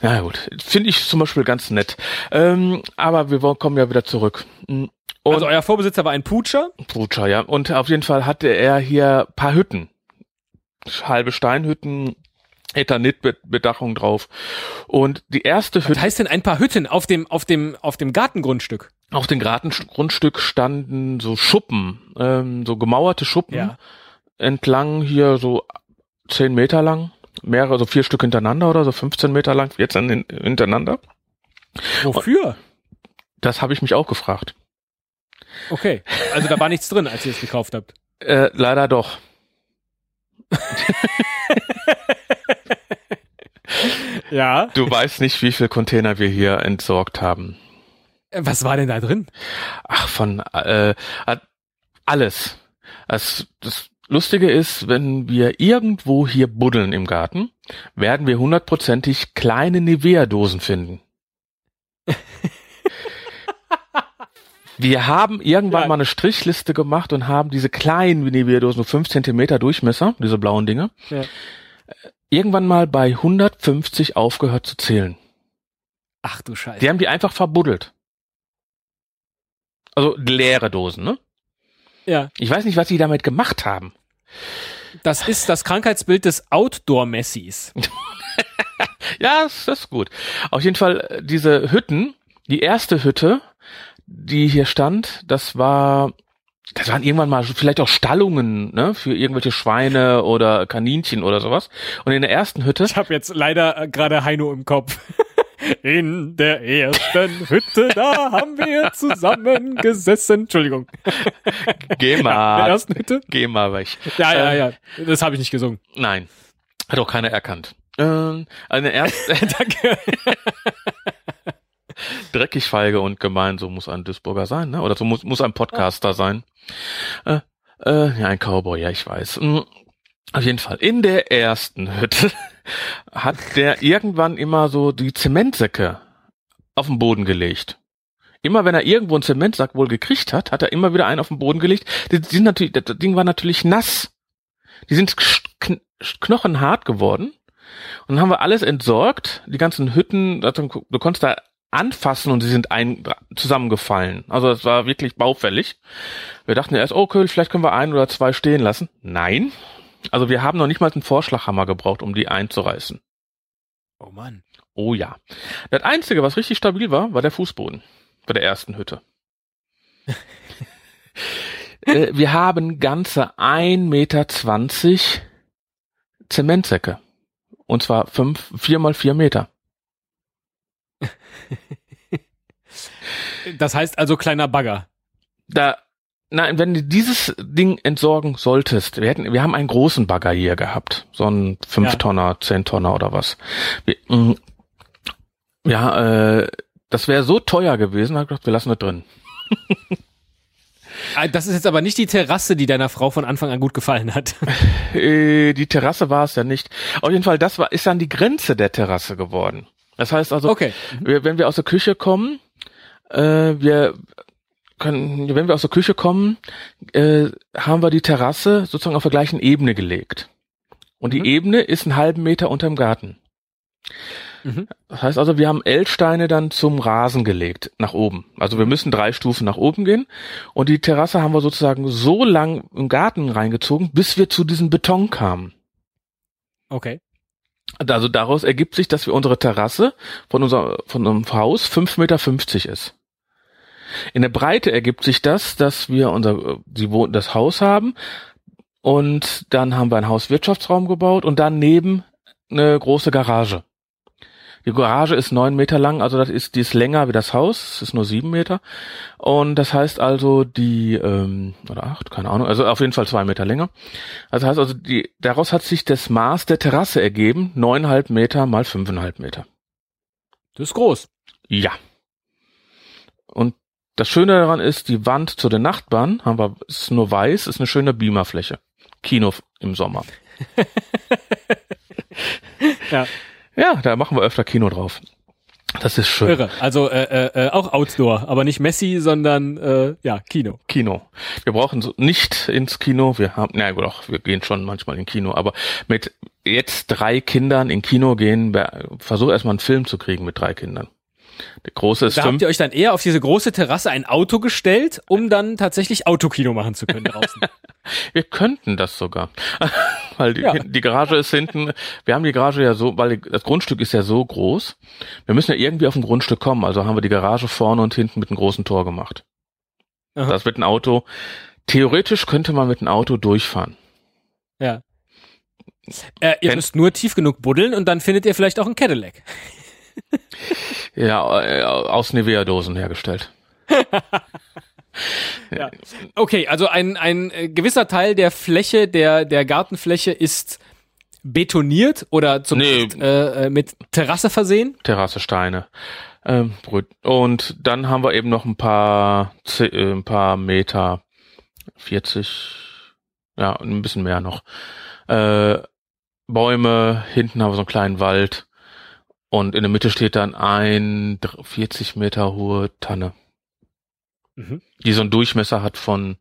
Speaker 2: Ja, ja gut. Finde ich zum Beispiel ganz nett. Ähm, aber wir kommen ja wieder zurück.
Speaker 1: Hm, und also euer Vorbesitzer war ein Putscher?
Speaker 2: Putscher, ja. Und auf jeden Fall hatte er hier paar Hütten. Halbe Steinhütten, Ethanitbedachung drauf. Und die erste
Speaker 1: Hütte. Was heißt denn ein paar Hütten auf dem, auf dem, auf dem Gartengrundstück?
Speaker 2: Auf dem Gartengrundstück standen so Schuppen, ähm, so gemauerte Schuppen ja. entlang hier so zehn Meter lang, mehrere, so vier Stück hintereinander oder so 15 Meter lang, jetzt an hintereinander.
Speaker 1: Wofür?
Speaker 2: Das habe ich mich auch gefragt.
Speaker 1: Okay, also da war nichts drin, als ihr es gekauft habt.
Speaker 2: Äh, leider doch.
Speaker 1: ja.
Speaker 2: Du weißt nicht, wie viel Container wir hier entsorgt haben.
Speaker 1: Was war denn da drin?
Speaker 2: Ach, von äh, alles. Das, das Lustige ist, wenn wir irgendwo hier buddeln im Garten, werden wir hundertprozentig kleine Nivea-Dosen finden. wir haben irgendwann ja. mal eine Strichliste gemacht und haben diese kleinen Nivea-Dosen, so fünf Zentimeter Durchmesser, diese blauen Dinge, ja irgendwann mal bei 150 aufgehört zu zählen.
Speaker 1: Ach du Scheiße.
Speaker 2: Die haben die einfach verbuddelt. Also leere Dosen, ne?
Speaker 1: Ja.
Speaker 2: Ich weiß nicht, was sie damit gemacht haben.
Speaker 1: Das ist das Krankheitsbild des Outdoor-Messis.
Speaker 2: Ja, das ist gut. Auf jeden Fall äh, diese Hütten, die erste Hütte, die hier stand, das war, das waren irgendwann mal vielleicht auch Stallungen, ne, für irgendwelche Schweine oder Kaninchen oder sowas. Und in der ersten Hütte,
Speaker 1: Ich habe jetzt leider äh, gerade Heino im Kopf. In der ersten Hütte, da haben wir zusammengesessen. Entschuldigung.
Speaker 2: geh
Speaker 1: In der
Speaker 2: mal,
Speaker 1: ersten Hütte?
Speaker 2: geh mal weg.
Speaker 1: Ja, ja,
Speaker 2: Ähm,
Speaker 1: ja. Das habe ich nicht gesungen.
Speaker 2: Nein, hat auch keiner erkannt. Ähm, eine erste,
Speaker 1: Danke.
Speaker 2: Dreckig, feige und gemein, so muss ein Duisburger sein, ne? Oder so muss, muss ein Podcaster sein. Äh, äh, ja, ein Cowboy, ja, ich weiß. Mm, Auf jeden Fall. In der ersten Hütte hat der irgendwann immer so die Zementsäcke auf den Boden gelegt. Immer wenn er irgendwo einen Zementsack wohl gekriegt hat, hat er immer wieder einen auf den Boden gelegt. Die, die sind natürlich, das Ding war natürlich nass. Die sind kn knochenhart geworden. Und dann haben wir alles entsorgt, die ganzen Hütten, also du konntest da anfassen und sie sind ein, zusammengefallen. Also das war wirklich baufällig. Wir dachten erst, oh cool, vielleicht können wir ein oder zwei stehen lassen. Nein. Also wir haben noch nicht mal einen Vorschlaghammer gebraucht, um die einzureißen.
Speaker 1: Oh Mann.
Speaker 2: Oh ja. Das Einzige, was richtig stabil war, war der Fußboden bei der ersten Hütte. äh, wir haben ganze 1,20 Meter Zementsäcke. Und zwar fünf, vier mal vier Meter.
Speaker 1: Das heißt also kleiner Bagger.
Speaker 2: Da, nein, wenn du dieses Ding entsorgen solltest, wir hätten, wir haben einen großen Bagger hier gehabt. So ein fünf
Speaker 1: Ja.
Speaker 2: Tonner, zehn Tonner oder was. Wir, mm, ja, äh, das wäre so teuer gewesen, hab ich gedacht, wir lassen das drin.
Speaker 1: Ah, Das ist jetzt aber nicht die Terrasse, die deiner Frau von Anfang an gut gefallen hat.
Speaker 2: Äh, die Terrasse war es ja nicht. Auf jeden Fall, das war, ist dann die Grenze der Terrasse geworden. Das heißt also,
Speaker 1: Okay.
Speaker 2: wir, wenn wir aus der Küche kommen, äh, wir können, wenn wir aus der Küche kommen, äh, haben wir die Terrasse sozusagen auf der gleichen Ebene gelegt. Und die
Speaker 1: Mhm.
Speaker 2: Ebene ist einen halben Meter unterm Garten.
Speaker 1: Mhm.
Speaker 2: Das heißt also, wir haben L-Steine dann zum Rasen gelegt, nach oben. Also wir müssen drei Stufen nach oben gehen. Und die Terrasse haben wir sozusagen so lang im Garten reingezogen, bis wir zu diesem Beton kamen.
Speaker 1: Okay.
Speaker 2: Also daraus ergibt sich, dass wir unsere Terrasse von, unser, von unserem Haus 5,50 Meter ist. In der Breite ergibt sich das, dass wir unser, die, Wohn- das Haus haben und dann haben wir einen Hauswirtschaftsraum gebaut und daneben eine große Garage. Die Garage ist neun Meter lang, also das ist, die ist länger wie das Haus, es ist nur sieben Meter. Und das heißt also die, ähm, oder acht, keine Ahnung, also auf jeden Fall zwei Meter länger. Das heißt also, die, daraus hat sich das Maß der Terrasse ergeben, neuneinhalb Meter mal fünfeinhalb Meter.
Speaker 1: Das ist groß.
Speaker 2: Ja. Und das Schöne daran ist, die Wand zu den Nachbarn haben wir, ist nur weiß, ist eine schöne Beamerfläche. Kino im Sommer.
Speaker 1: Ja.
Speaker 2: Ja, da machen wir öfter Kino drauf. Das ist schön.
Speaker 1: Irre. Also äh, äh, äh, auch Outdoor, aber nicht Messi, sondern äh, ja, Kino.
Speaker 2: Kino. Wir brauchen so nicht ins Kino. Wir haben, na gut, doch, wir gehen schon manchmal in Kino, aber mit jetzt drei Kindern in Kino gehen, versuch erstmal einen Film zu kriegen mit drei Kindern. Der große ist
Speaker 1: Da habt ihr euch dann eher auf diese große Terrasse ein Auto gestellt, um dann tatsächlich Autokino machen zu können draußen.
Speaker 2: Wir könnten das sogar. weil die,
Speaker 1: Ja.
Speaker 2: die Garage ist hinten, wir haben die Garage ja so, weil das Grundstück ist ja so groß. Wir müssen ja irgendwie auf ein Grundstück kommen, also haben wir die Garage vorne und hinten mit einem großen Tor gemacht.
Speaker 1: Aha.
Speaker 2: Das wird ein Auto, theoretisch könnte man mit einem Auto durchfahren.
Speaker 1: ja. Äh, ihr
Speaker 2: Kennt-
Speaker 1: müsst nur tief genug buddeln und dann findet ihr vielleicht auch einen Cadillac.
Speaker 2: Ja, äh, aus Nivea-Dosen hergestellt.
Speaker 1: Ja. Okay, also ein, ein äh, gewisser Teil der Fläche, der, der Gartenfläche ist betoniert oder zumindest
Speaker 2: Nee.
Speaker 1: äh, äh, mit Terrasse versehen.
Speaker 2: Terrasse Steine. Ähm, und dann haben wir eben noch ein paar, ein paar Meter, 40, ja, ein bisschen mehr noch. Äh, Bäume, hinten haben wir so einen kleinen Wald und in der Mitte steht dann ein dr- 40 Meter hohe Tanne,
Speaker 1: Mhm.
Speaker 2: die so einen Durchmesser hat von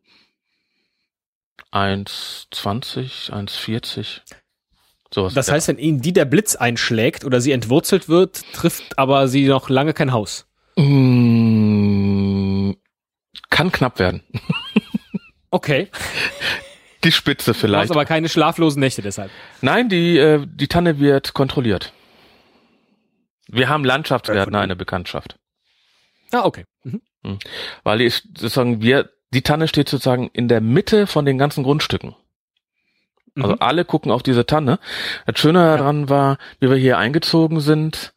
Speaker 2: 1,20, 1,40. Sowas.
Speaker 1: Das heißt, wenn ihnen die der Blitz einschlägt oder sie entwurzelt wird, trifft aber sie noch lange kein Haus.
Speaker 2: Mm, kann knapp werden.
Speaker 1: Okay.
Speaker 2: Die Spitze
Speaker 1: Du hast
Speaker 2: vielleicht.
Speaker 1: aber keine schlaflosen Nächte deshalb.
Speaker 2: Nein, die, äh, die Tanne wird kontrolliert. Wir haben Landschaftsgärtner eine Bekanntschaft.
Speaker 1: Ah, okay. Mhm.
Speaker 2: Weil die ist sozusagen, wir, die Tanne steht sozusagen in der Mitte von den ganzen Grundstücken. Also
Speaker 1: Mhm.
Speaker 2: alle gucken auf diese Tanne. Das Schöne daran war, wie wir hier eingezogen sind,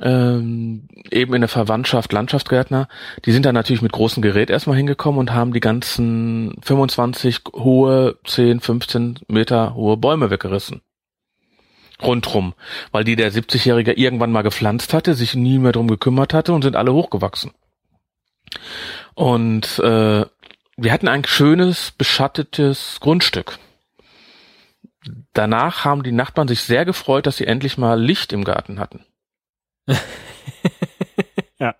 Speaker 2: ähm, eben in der Verwandtschaft Landschaftsgärtner, die sind dann natürlich mit großem Gerät erstmal hingekommen und haben die ganzen 25 hohe, 10, 15 Meter hohe Bäume weggerissen. Rundrum. Weil die der 70-Jährige irgendwann mal gepflanzt hatte, sich nie mehr drum gekümmert hatte und sind alle hochgewachsen. Und äh, wir hatten ein schönes, beschattetes Grundstück. Danach haben die Nachbarn sich sehr gefreut, dass sie endlich mal Licht im Garten hatten.
Speaker 1: Ja.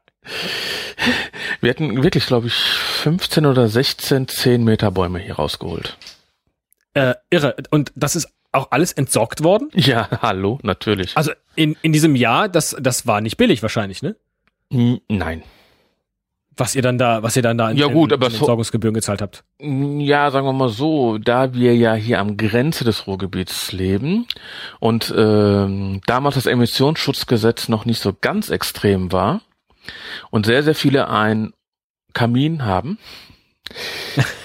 Speaker 2: Wir hatten wirklich, glaube ich, 15 oder 16 10 Meter Bäume hier rausgeholt.
Speaker 1: Äh, irre. Und das ist auch alles entsorgt worden?
Speaker 2: Ja, hallo, natürlich.
Speaker 1: Also in, in diesem Jahr, das, das war nicht billig wahrscheinlich, ne?
Speaker 2: Hm, Nein.
Speaker 1: Was ihr dann da, was ihr dann da in,
Speaker 2: Ja, gut,
Speaker 1: in,
Speaker 2: aber
Speaker 1: in
Speaker 2: so-
Speaker 1: Entsorgungsgebühren gezahlt habt.
Speaker 2: Ja, sagen wir mal so, da wir ja hier am Grenze des Ruhrgebiets leben und ähm, damals das Emissionsschutzgesetz noch nicht so ganz extrem war und sehr, sehr viele ein Kamin haben,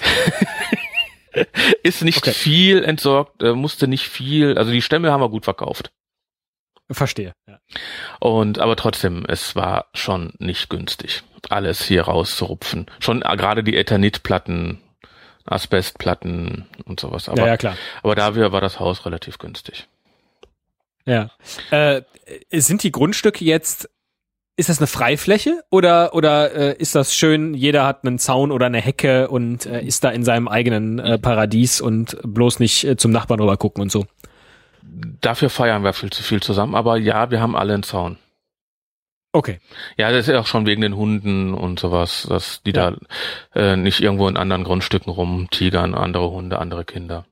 Speaker 2: ist nicht
Speaker 1: Okay.
Speaker 2: viel entsorgt, äh, musste nicht viel, also die Stämme haben wir gut verkauft.
Speaker 1: Verstehe. Ja.
Speaker 2: Und aber trotzdem, es war schon nicht günstig, alles hier rauszurupfen. Schon äh, gerade die Ethanitplatten, Asbestplatten und sowas. Aber,
Speaker 1: ja, ja, klar.
Speaker 2: aber dafür war das Haus relativ günstig.
Speaker 1: Ja. Äh, sind die Grundstücke jetzt, ist das eine Freifläche oder, oder äh, ist das schön, jeder hat einen Zaun oder eine Hecke und äh, ist da in seinem eigenen äh, Paradies und bloß nicht äh, zum Nachbarn rüber gucken und so?
Speaker 2: Dafür feiern wir viel zu viel zusammen, aber ja, wir haben alle einen Zaun.
Speaker 1: Okay.
Speaker 2: Ja, das ist ja auch schon wegen den Hunden und sowas, dass die
Speaker 1: Ja.
Speaker 2: da äh, nicht irgendwo in anderen Grundstücken rumtigern, andere Hunde, andere Kinder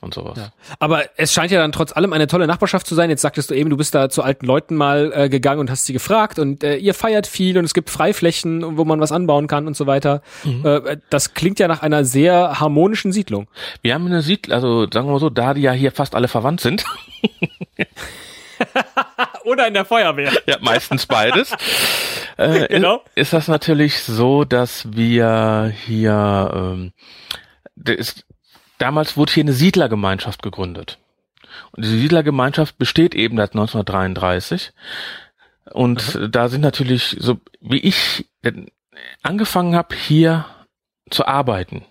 Speaker 2: und sowas.
Speaker 1: Ja. Aber es scheint ja dann trotz allem eine tolle Nachbarschaft zu sein. Jetzt sagtest du eben, du bist da zu alten Leuten mal äh, gegangen und hast sie gefragt und äh, ihr feiert viel und es gibt Freiflächen, wo man was anbauen kann und so weiter. Äh, das klingt ja nach einer sehr harmonischen Siedlung.
Speaker 2: Wir haben eine Siedlung, also sagen wir mal so, da die ja hier fast alle verwandt sind,
Speaker 1: Oder in der Feuerwehr.
Speaker 2: Ja, meistens beides. äh,
Speaker 1: Genau.
Speaker 2: Ist das natürlich so, dass wir hier, ähm, ist, damals wurde hier eine Siedlergemeinschaft gegründet. Und diese Siedlergemeinschaft besteht eben seit 1933. Und da sind natürlich, so wie ich äh, angefangen habe, hier zu arbeiten,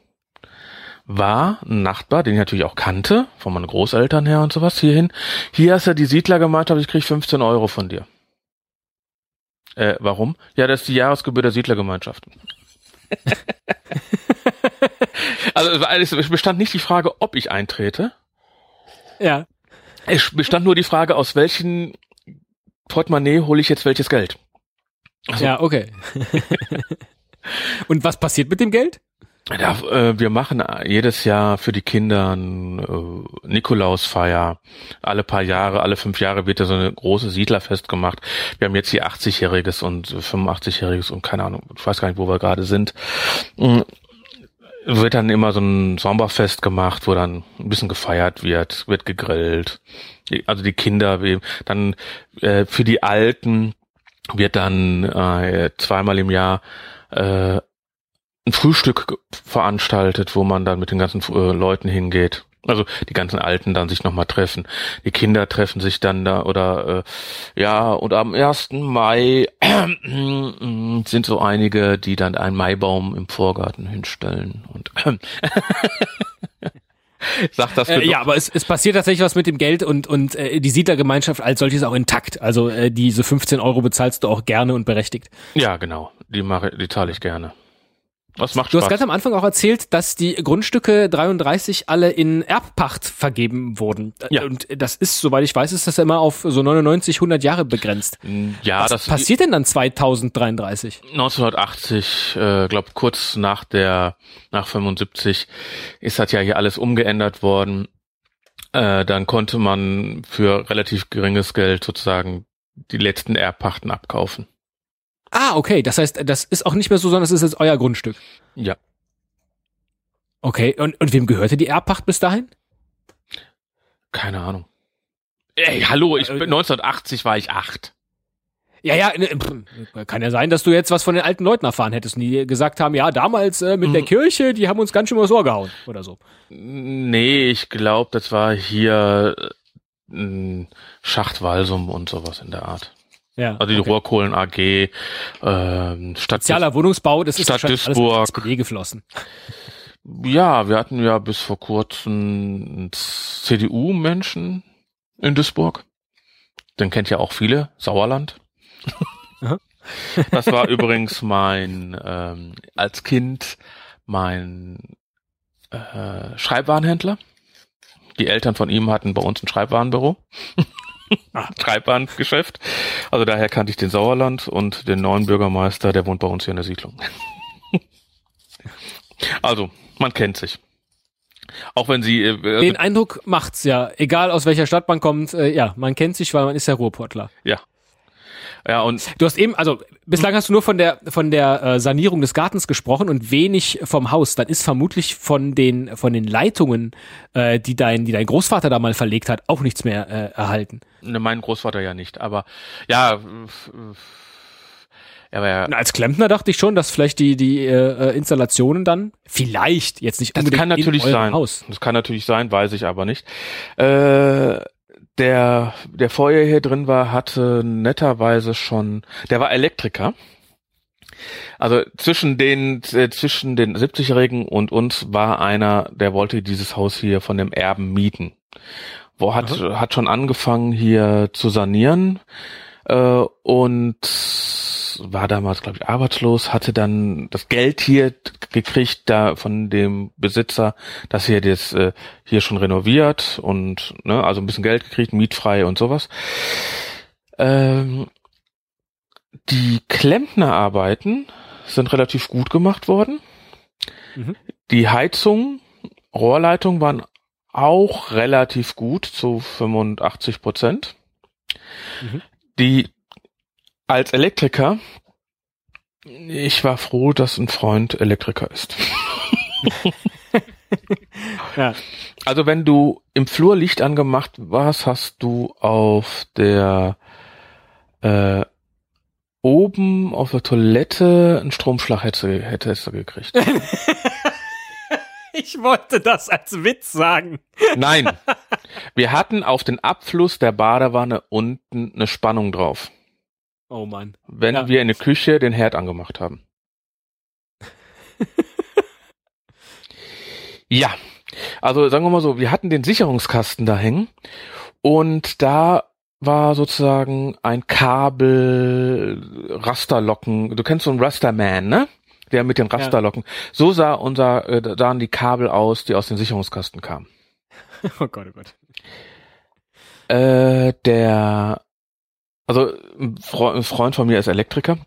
Speaker 2: war ein Nachbar, den ich natürlich auch kannte, von meinen Großeltern her und sowas, hierhin. Hier ist ja die Siedlergemeinschaft, ich krieg 15 Euro von dir. Äh, warum? Ja, das ist die Jahresgebühr der Siedlergemeinschaft. also es bestand nicht die Frage, ob ich eintrete.
Speaker 1: Ja.
Speaker 2: Es bestand nur die Frage, aus welchen Portemonnaie hole ich jetzt welches Geld. Also-
Speaker 1: Ja, okay. und was passiert mit dem Geld?
Speaker 2: Ja, äh, wir machen jedes Jahr für die Kinder ein äh, Nikolausfeier. Alle paar Jahre, alle fünf Jahre wird da so eine große Siedlerfest gemacht. Wir haben jetzt hier 80-Jähriges und 85-Jähriges und keine Ahnung, ich weiß gar nicht, wo wir gerade sind. Wird dann immer so ein Sommerfest gemacht, wo dann ein bisschen gefeiert wird, wird gegrillt. Also die Kinder, dann äh, für die Alten wird dann äh, zweimal im Jahr äh, ein Frühstück veranstaltet, wo man dann mit den ganzen äh, Leuten hingeht. Also die ganzen Alten dann sich nochmal treffen. Die Kinder treffen sich dann da oder äh, ja, und am 1. Mai sind so einige, die dann einen Maibaum im Vorgarten hinstellen und sagt das
Speaker 1: Äh, ja, aber es, es passiert tatsächlich was mit dem Geld und, und äh, die Siedlergemeinschaft als solches auch intakt. Also äh, diese 15 Euro bezahlst du auch gerne und berechtigt.
Speaker 2: ja, genau. Die mache, die zahle ich gerne. Was macht
Speaker 1: Du hast
Speaker 2: Spaß?
Speaker 1: ganz am Anfang auch erzählt, dass die Grundstücke 33 alle in Erbpacht vergeben wurden.
Speaker 2: Ja.
Speaker 1: Und das ist, soweit ich weiß, ist das ja immer auf so 99, 100 Jahre begrenzt.
Speaker 2: ja,
Speaker 1: Was
Speaker 2: das
Speaker 1: passiert denn dann 2033?
Speaker 2: 1980, äh, glaube kurz nach der nach 75 ist das ja hier alles umgeändert worden. Äh, dann konnte man für relativ geringes Geld sozusagen die letzten Erbpachten abkaufen.
Speaker 1: Ah, okay. Das heißt, das ist auch nicht mehr so, sondern es ist jetzt euer Grundstück.
Speaker 2: Ja.
Speaker 1: Okay, und, und wem gehörte die Erbpacht bis dahin?
Speaker 2: Keine Ahnung. Ey, hallo, ich bin 1980 war ich acht.
Speaker 1: Ja, ja, ne, kann ja sein, dass du jetzt was von den alten Leuten erfahren hättest, die gesagt haben, ja, damals äh, mit mhm. der Kirche, die haben uns ganz schön mal so gehauen oder so.
Speaker 2: Nee, ich glaube, das war hier äh, Schachtwalsum und sowas in der Art. Ja, also die okay. Rohrkohlen AG, äh,
Speaker 1: Stadt Sozialer Wohnungsbau, das ist
Speaker 2: Stadt Duisburg. alles
Speaker 1: SPD geflossen.
Speaker 2: Ja, wir hatten ja bis vor kurzem CDU-Menschen in Duisburg. Den kennt ja auch viele, Sauerland. das war übrigens mein, ähm, als Kind mein äh, Schreibwarenhändler. Die Eltern von ihm hatten bei uns ein Schreibwarenbüro. Ah. Schreibwarengeschäft. Also daher kannte ich den Sauerland und den neuen Bürgermeister, der wohnt bei uns hier in der Siedlung. also, man kennt sich. Auch wenn sie. Äh,
Speaker 1: Den Eindruck macht's ja. Egal aus welcher Stadt man kommt, äh, ja, man kennt sich, weil man ist ja Ruhrportler.
Speaker 2: Ja. Ja, und
Speaker 1: du hast eben, also bislang hast du nur von der von der äh, Sanierung des Gartens gesprochen und wenig vom Haus. Dann ist vermutlich von den von den Leitungen, äh, die dein die dein Großvater da mal verlegt hat, auch nichts mehr äh, erhalten.
Speaker 2: Ne, mein Großvater ja nicht, aber ja.
Speaker 1: Aber ja, als Klempner dachte ich schon, dass vielleicht die die äh, Installationen dann vielleicht jetzt nicht
Speaker 2: unbedingt das kann natürlich sein. Haus. Das kann natürlich sein, weiß ich aber nicht. Äh, der, der vorher hier drin war, hatte netterweise schon, der war Elektriker. Also zwischen den, äh, zwischen den 70-Jährigen und uns war einer, der wollte dieses Haus hier von dem Erben mieten. Wo hat, Aha. hat schon angefangen hier zu sanieren, äh, und war damals, glaube ich, arbeitslos, hatte dann das Geld hier gekriegt da von dem Besitzer, dass hier das äh, hier schon renoviert und ne, also ein bisschen Geld gekriegt, mietfrei und sowas. Ähm, die Klempnerarbeiten sind relativ gut gemacht worden. Mhm. Die Heizung, Rohrleitung waren auch relativ gut zu 85 Prozent. Mhm. Die als Elektriker, ich war froh, dass ein Freund Elektriker ist. ja. Also wenn du im Flur Licht angemacht warst, hast du auf der äh, oben auf der Toilette einen Stromschlag hätte, hättest du gekriegt.
Speaker 1: ich wollte das als Witz sagen.
Speaker 2: Nein. Wir hatten auf den Abfluss der Badewanne unten eine Spannung drauf.
Speaker 1: Oh Mann.
Speaker 2: Wenn ja. wir in der Küche den Herd angemacht haben. ja. Also sagen wir mal so, wir hatten den Sicherungskasten da hängen und da war sozusagen ein Kabel Rasterlocken. Du kennst so einen Rasterman, ne? Der mit den Rasterlocken. Ja. So sah unser äh, sahen die Kabel aus, die aus dem Sicherungskasten kamen.
Speaker 1: oh Gott, oh Gott.
Speaker 2: Äh, der also ein Freund von mir ist Elektriker.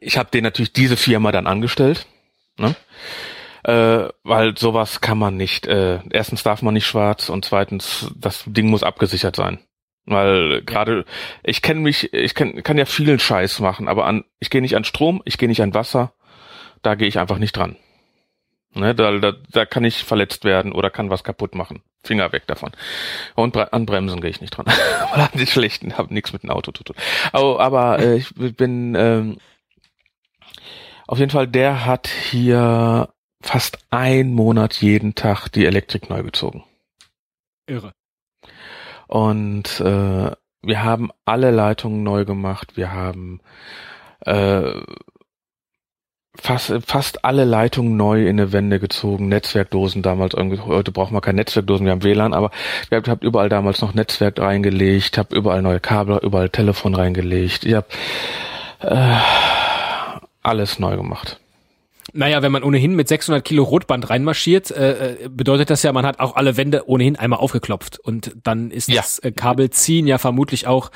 Speaker 2: Ich habe den natürlich diese Firma dann angestellt, ne? Äh, weil sowas kann man nicht. Äh, erstens darf man nicht schwarz und zweitens das Ding muss abgesichert sein. Weil gerade ich kenne mich, ich kann, kann ja vielen Scheiß machen, aber an ich gehe nicht an Strom, ich gehe nicht an Wasser, da gehe ich einfach nicht dran. Ne, da, da, da kann ich verletzt werden oder kann was kaputt machen. Finger weg davon. Und an Bremsen gehe ich nicht dran. Weil die schlechten haben nichts mit dem Auto zu tun. Aber, aber äh, ich bin ähm, auf jeden Fall, der hat hier fast ein Monat jeden Tag die Elektrik neu gezogen.
Speaker 1: Irre.
Speaker 2: Und äh, wir haben alle Leitungen neu gemacht. Wir haben äh, fast, fast alle Leitungen neu in eine Wände gezogen, Netzwerkdosen damals heute braucht man keine Netzwerkdosen, wir haben WLAN, aber ich habe hab überall damals noch Netzwerk reingelegt, habe überall neue Kabel, überall Telefon reingelegt, ich habe äh, alles neu gemacht.
Speaker 1: Naja, wenn man ohnehin mit 600 Kilo Rotband reinmarschiert, äh, äh, bedeutet das ja, man hat auch alle Wände ohnehin einmal aufgeklopft und dann ist ja. das äh, Kabelziehen ja vermutlich auch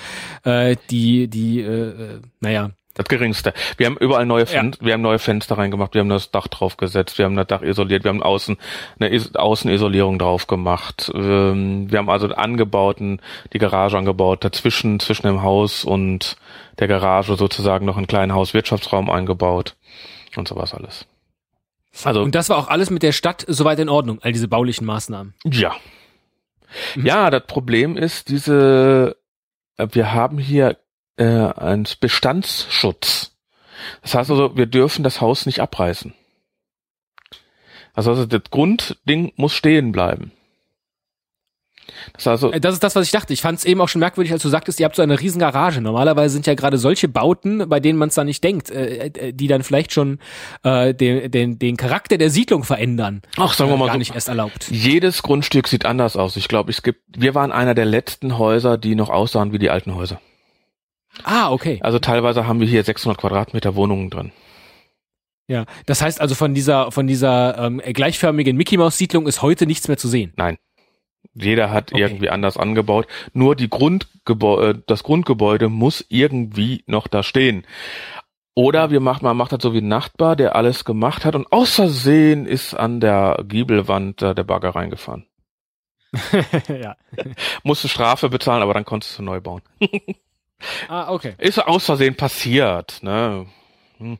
Speaker 1: äh, die die äh, äh naja
Speaker 2: das geringste. Wir haben überall neue Fenster, ja. wir haben neue Fenster reingemacht, wir haben das Dach draufgesetzt, wir haben das Dach isoliert, wir haben außen eine Is Außenisolierung drauf gemacht. Ähm, wir haben also angebauten, die Garage angebaut, dazwischen, zwischen dem Haus und der Garage sozusagen noch einen kleinen Hauswirtschaftsraum eingebaut und sowas alles. Also
Speaker 1: Und das war auch alles mit der Stadt soweit in Ordnung, all diese baulichen Maßnahmen.
Speaker 2: ja.
Speaker 1: Mhm.
Speaker 2: Ja, das Problem ist, diese, äh, wir haben hier äh, einen Bestandsschutz. Das heißt also, wir dürfen das Haus nicht abreißen. Also, also das Grundding muss stehen bleiben. Das also,
Speaker 1: Äh, Das ist das, was ich dachte. Ich fand es eben auch schon merkwürdig, als du sagtest, ihr habt so eine riesen Garage. Normalerweise sind ja gerade solche Bauten, bei denen man es dann nicht denkt, äh, äh, die dann vielleicht schon äh, den, den, den Charakter der Siedlung verändern.
Speaker 2: ach, sagen wir
Speaker 1: äh,
Speaker 2: mal
Speaker 1: gar
Speaker 2: so,
Speaker 1: nicht erst erlaubt.
Speaker 2: jedes Grundstück sieht anders aus. Ich glaube, es gibt, wir waren einer der letzten Häuser, die noch aussahen wie die alten Häuser.
Speaker 1: Ah, okay.
Speaker 2: Also teilweise haben wir hier 600 Quadratmeter Wohnungen drin.
Speaker 1: Ja, das heißt also von dieser von dieser ähm, gleichförmigen Mickey Maus Siedlung ist heute nichts mehr zu sehen.
Speaker 2: Nein. Jeder hat
Speaker 1: Okay.
Speaker 2: irgendwie anders angebaut. Nur die Grundgebäude, das Grundgebäude muss irgendwie noch da stehen. Oder wir machen, man macht das so wie ein Nachbar, der alles gemacht hat und aus Versehen ist an der Giebelwand da der Bagger reingefahren.
Speaker 1: ja.
Speaker 2: Musste Strafe bezahlen, aber dann konntest du neu bauen.
Speaker 1: Ah, okay.
Speaker 2: Ist aus Versehen passiert, ne? Hm.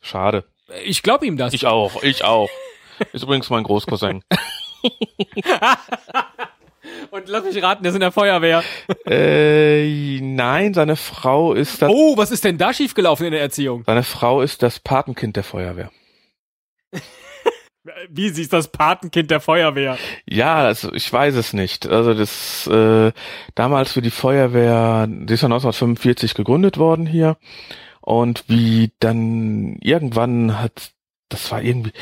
Speaker 2: Schade.
Speaker 1: Ich glaube ihm das.
Speaker 2: Ich auch, ich auch. Ist übrigens mein Großcousin.
Speaker 1: Und lass mich raten, der ist in der Feuerwehr.
Speaker 2: äh, nein, seine Frau ist das,
Speaker 1: Oh, was ist denn da schiefgelaufen in der Erziehung?
Speaker 2: seine Frau ist das Patenkind der Feuerwehr.
Speaker 1: Wie sie ist das Patenkind der Feuerwehr?
Speaker 2: Ja, also ich weiß es nicht. Also das äh, damals für die Feuerwehr, die ist ja 1945 gegründet worden hier und wie dann irgendwann hat, das war irgendwie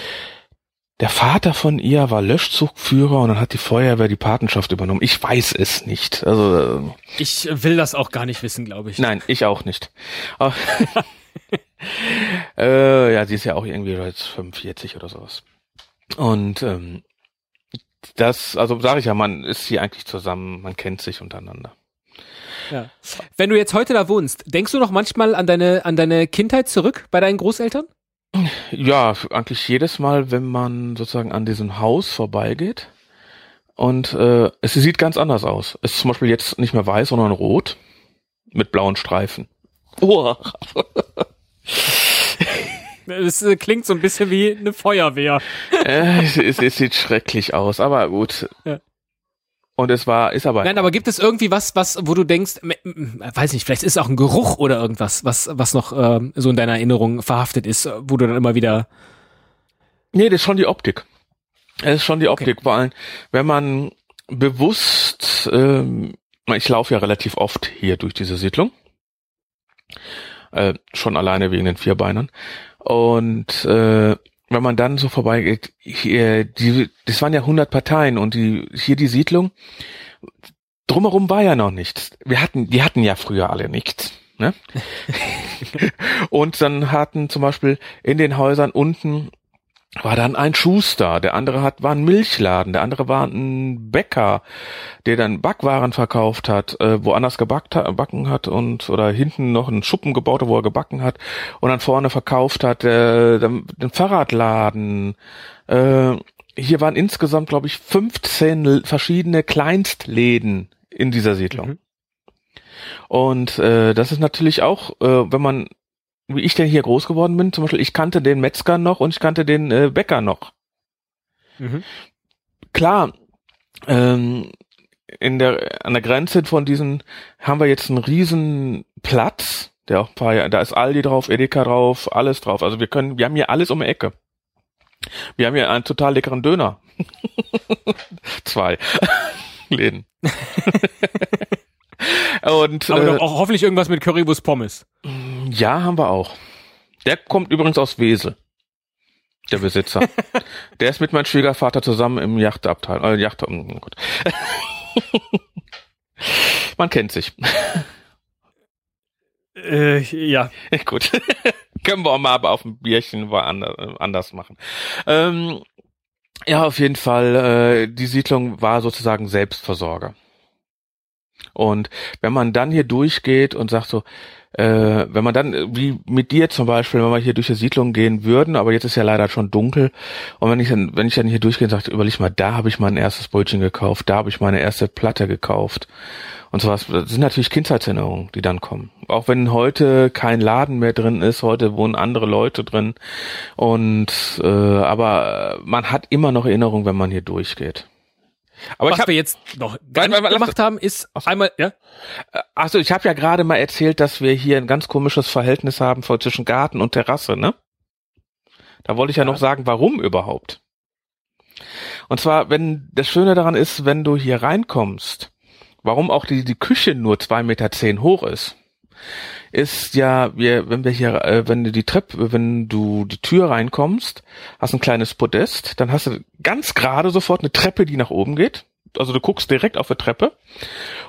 Speaker 2: der Vater von ihr war Löschzugführer und dann hat die Feuerwehr die Patenschaft übernommen. Ich weiß es nicht. Also äh,
Speaker 1: Ich will das auch gar nicht wissen, glaube ich.
Speaker 2: nein, ich auch nicht. Äh, ja, sie ist ja auch irgendwie jetzt 45 oder sowas. Und ähm, das, also sage ich ja, man ist hier eigentlich zusammen, man kennt sich untereinander.
Speaker 1: Ja. Wenn du jetzt heute da wohnst, denkst du noch manchmal an deine, an deine Kindheit zurück bei deinen Großeltern?
Speaker 2: Ja, eigentlich jedes Mal, wenn man sozusagen an diesem Haus vorbeigeht und äh, es sieht ganz anders aus. Es ist zum Beispiel jetzt nicht mehr weiß, sondern rot mit blauen Streifen. Oh.
Speaker 1: Es äh, klingt so ein bisschen wie eine Feuerwehr.
Speaker 2: äh, es, es, es sieht schrecklich aus, aber gut.
Speaker 1: Ja.
Speaker 2: Und es war, ist aber
Speaker 1: Nein, aber gibt es irgendwie was, was, wo du denkst, weiß nicht, vielleicht ist es auch ein Geruch oder irgendwas, was, was noch ähm, so in deiner Erinnerung verhaftet ist, wo du dann immer wieder.
Speaker 2: Nee, das ist schon die Optik. Es ist schon die Optik, vor allem, wenn man bewusst, ähm, ich laufe ja relativ oft hier durch diese Siedlung, äh, schon alleine wegen den Vierbeinern, und äh, wenn man dann so vorbeigeht, hier, die, das waren ja 100 Parteien und die, hier die Siedlung, drumherum war ja noch nichts. Wir hatten, die hatten ja früher alle nichts. Ne? und dann hatten zum Beispiel in den Häusern unten war dann ein Schuster, der andere hat, war ein Milchladen, der andere war ein Bäcker, der dann Backwaren verkauft hat, äh, woanders gebackt hat, backen hat und oder hinten noch einen Schuppen gebaut hat, wo er gebacken hat und dann vorne verkauft hat, äh, den, den Fahrradladen. Äh, hier waren insgesamt, glaube ich, 15 l- verschiedene Kleinstläden in dieser Siedlung.
Speaker 1: Mhm.
Speaker 2: Und äh, das ist natürlich auch, äh, wenn man wie ich denn hier groß geworden bin, zum Beispiel, ich kannte den Metzger noch und ich kannte den äh, Bäcker noch.
Speaker 1: Mhm.
Speaker 2: Klar, ähm, in der, an der Grenze von diesen haben wir jetzt einen riesen Platz, der auch ein paar, Jahre- da ist Aldi drauf, Edeka drauf, alles drauf. Also wir können, wir haben hier alles um die Ecke. Wir haben hier einen total leckeren Döner. Zwei Läden. und
Speaker 1: Aber
Speaker 2: äh,
Speaker 1: doch auch hoffentlich irgendwas mit Currywurst Pommes.
Speaker 2: ja, haben wir auch. Der kommt übrigens aus Wesel. Der Besitzer. der ist mit meinem Schwiegervater zusammen im Yachtabteil. Äh, Yacht, oh Gott. Man kennt sich.
Speaker 1: Äh, ja.
Speaker 2: Gut. Können wir auch mal aber auf ein Bierchen äh, anders machen. Ähm, ja, auf jeden Fall, äh, die Siedlung war sozusagen Selbstversorger. Und wenn man dann hier durchgeht und sagt so, äh, wenn man dann, äh, wie mit dir zum Beispiel, wenn wir hier durch die Siedlung gehen würden, aber jetzt ist ja leider schon dunkel, und wenn ich dann, wenn ich dann hier durchgehe und sage, überleg mal, da habe ich mein erstes Brötchen gekauft, da habe ich meine erste Platte gekauft und sowas. Das sind natürlich Kindheitserinnerungen, die dann kommen. Auch wenn heute kein Laden mehr drin ist, heute wohnen andere Leute drin und äh, aber man hat immer noch Erinnerungen, wenn man hier durchgeht.
Speaker 1: Aber Was hab, wir jetzt noch gar nicht gemacht haben, ist
Speaker 2: auf einmal, ja? Also ich habe ja gerade mal erzählt, dass wir hier ein ganz komisches Verhältnis haben zwischen Garten und Terrasse, ne? Da wollte ich ja, ja noch sagen, warum überhaupt. Und zwar, wenn das Schöne daran ist, wenn du hier reinkommst, warum auch die, die Küche nur zwei Meter zehn hoch ist, ist ja, wir, wenn wir hier, äh, wenn du die Treppe, wenn du die Tür reinkommst, hast ein kleines Podest, dann hast du ganz gerade sofort eine Treppe, die nach oben geht. Also du guckst direkt auf die Treppe.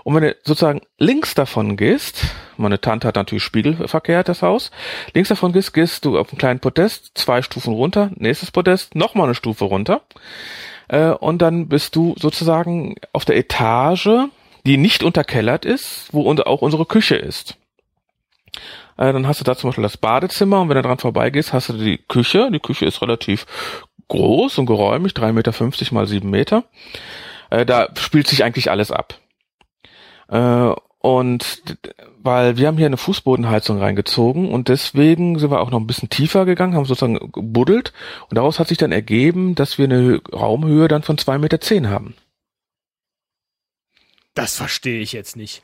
Speaker 2: Und wenn du sozusagen links davon gehst, meine Tante hat natürlich spiegelverkehrt das Haus, links davon gehst, gehst du auf einen kleinen Podest, zwei Stufen runter, nächstes Podest, nochmal eine Stufe runter. Äh, und dann bist du sozusagen auf der Etage, die nicht unterkellert ist, wo auch unsere Küche ist. Äh, dann hast du da zum Beispiel das Badezimmer und wenn du dran vorbeigehst, hast du die Küche. Die Küche ist relativ groß und geräumig, 3,50 Meter mal 7 Meter. Äh, da spielt sich eigentlich alles ab. Äh, und weil wir haben hier eine Fußbodenheizung reingezogen und deswegen sind wir auch noch ein bisschen tiefer gegangen, haben sozusagen gebuddelt und daraus hat sich dann ergeben, dass wir eine Raumhöhe dann von 2,10 Meter haben.
Speaker 1: Das verstehe ich jetzt nicht.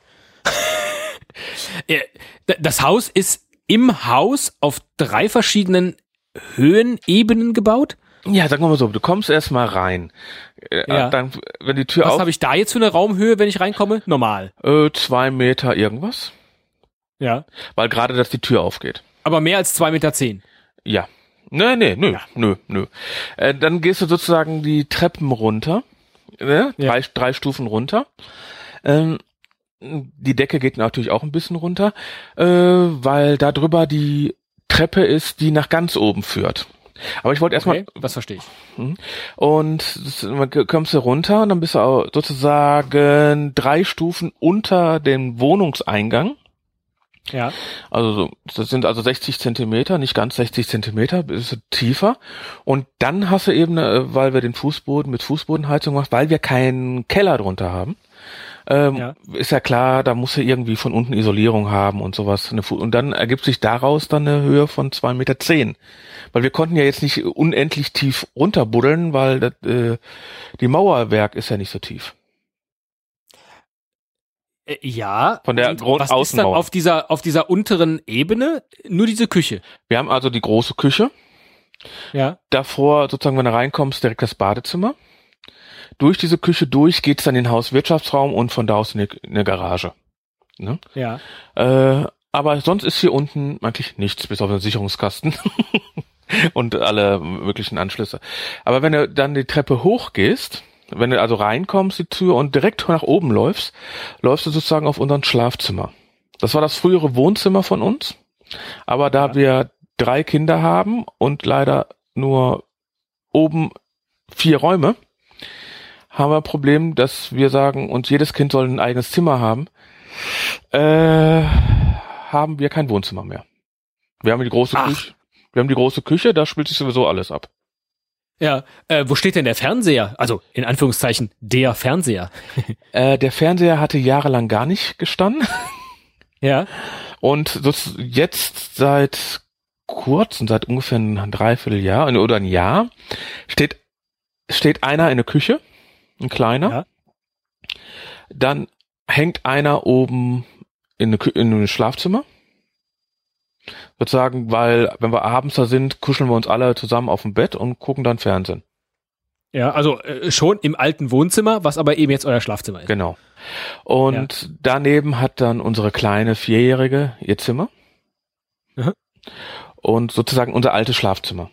Speaker 1: Das Haus ist im Haus auf drei verschiedenen Höhenebenen gebaut?
Speaker 2: Ja, sagen wir mal so, du kommst erstmal rein. Äh, ja. Dann, wenn die Tür
Speaker 1: Was habe ich da jetzt für eine Raumhöhe, wenn ich reinkomme? Normal.
Speaker 2: Äh, zwei Meter irgendwas.
Speaker 1: Ja.
Speaker 2: Weil gerade, dass die Tür aufgeht.
Speaker 1: Aber mehr als zwei Meter zehn.
Speaker 2: Ja. Nee, nee, nö, ja. nö, nö. Äh, dann gehst du sozusagen die Treppen runter. Ne? Ja. Drei, drei Stufen runter. Ähm, die Decke geht natürlich auch ein bisschen runter, äh, weil da drüber die Treppe ist, die nach ganz oben führt. Aber ich wollte erstmal. Okay,
Speaker 1: das verstehe ich.
Speaker 2: Hm. Und dann kommst du runter und dann bist du sozusagen drei Stufen unter dem Wohnungseingang.
Speaker 1: Ja.
Speaker 2: Also so, das sind also 60 Zentimeter, nicht ganz 60 Zentimeter, ist tiefer. Und dann hast du eben, äh, weil wir den Fußboden mit Fußbodenheizung machen, weil wir keinen Keller drunter haben, ähm, ja. ist ja klar, da muss er irgendwie von unten Isolierung haben und sowas. Und dann ergibt sich daraus dann eine Höhe von zwei Meter. zehn, Weil wir konnten ja jetzt nicht unendlich tief runterbuddeln, weil das, äh, die Mauerwerk ist ja nicht so tief.
Speaker 1: Äh, ja.
Speaker 2: Von der Grund
Speaker 1: was ist dann auf dieser, auf dieser unteren Ebene? Nur diese Küche.
Speaker 2: Wir haben also die große Küche.
Speaker 1: Ja.
Speaker 2: Davor, sozusagen, wenn du reinkommst, direkt das Badezimmer durch diese Küche durch geht's dann in den Hauswirtschaftsraum und von da aus in eine Garage. Ne?
Speaker 1: Ja.
Speaker 2: Äh, aber sonst ist hier unten eigentlich nichts, bis auf den Sicherungskasten und alle möglichen Anschlüsse. Aber wenn du dann die Treppe hochgehst, wenn du also reinkommst, die Tür und direkt nach oben läufst, läufst du sozusagen auf unseren Schlafzimmer. Das war das frühere Wohnzimmer von uns. Aber da ja. wir drei Kinder haben und leider nur oben vier Räume, haben wir ein Problem, dass wir sagen, und jedes Kind soll ein eigenes Zimmer haben, äh, haben wir kein Wohnzimmer mehr. Wir haben die große Ach. Küche. Wir haben die große Küche, da spielt sich sowieso alles ab.
Speaker 1: Ja, äh, wo steht denn der Fernseher? Also in Anführungszeichen der Fernseher.
Speaker 2: äh, der Fernseher hatte jahrelang gar nicht gestanden.
Speaker 1: ja.
Speaker 2: Und das jetzt seit kurzem, seit ungefähr ein Dreivierteljahr oder ein Jahr, steht, steht einer in der Küche ein kleiner. Ja. Dann hängt einer oben in, eine, in ein Schlafzimmer. Sozusagen, weil, wenn wir abends da sind, kuscheln wir uns alle zusammen auf dem Bett und gucken dann Fernsehen.
Speaker 1: Ja, also äh, schon im alten Wohnzimmer, was aber eben jetzt euer Schlafzimmer ist.
Speaker 2: Genau. Und ja. daneben hat dann unsere kleine Vierjährige ihr Zimmer. Mhm. Und sozusagen unser altes Schlafzimmer.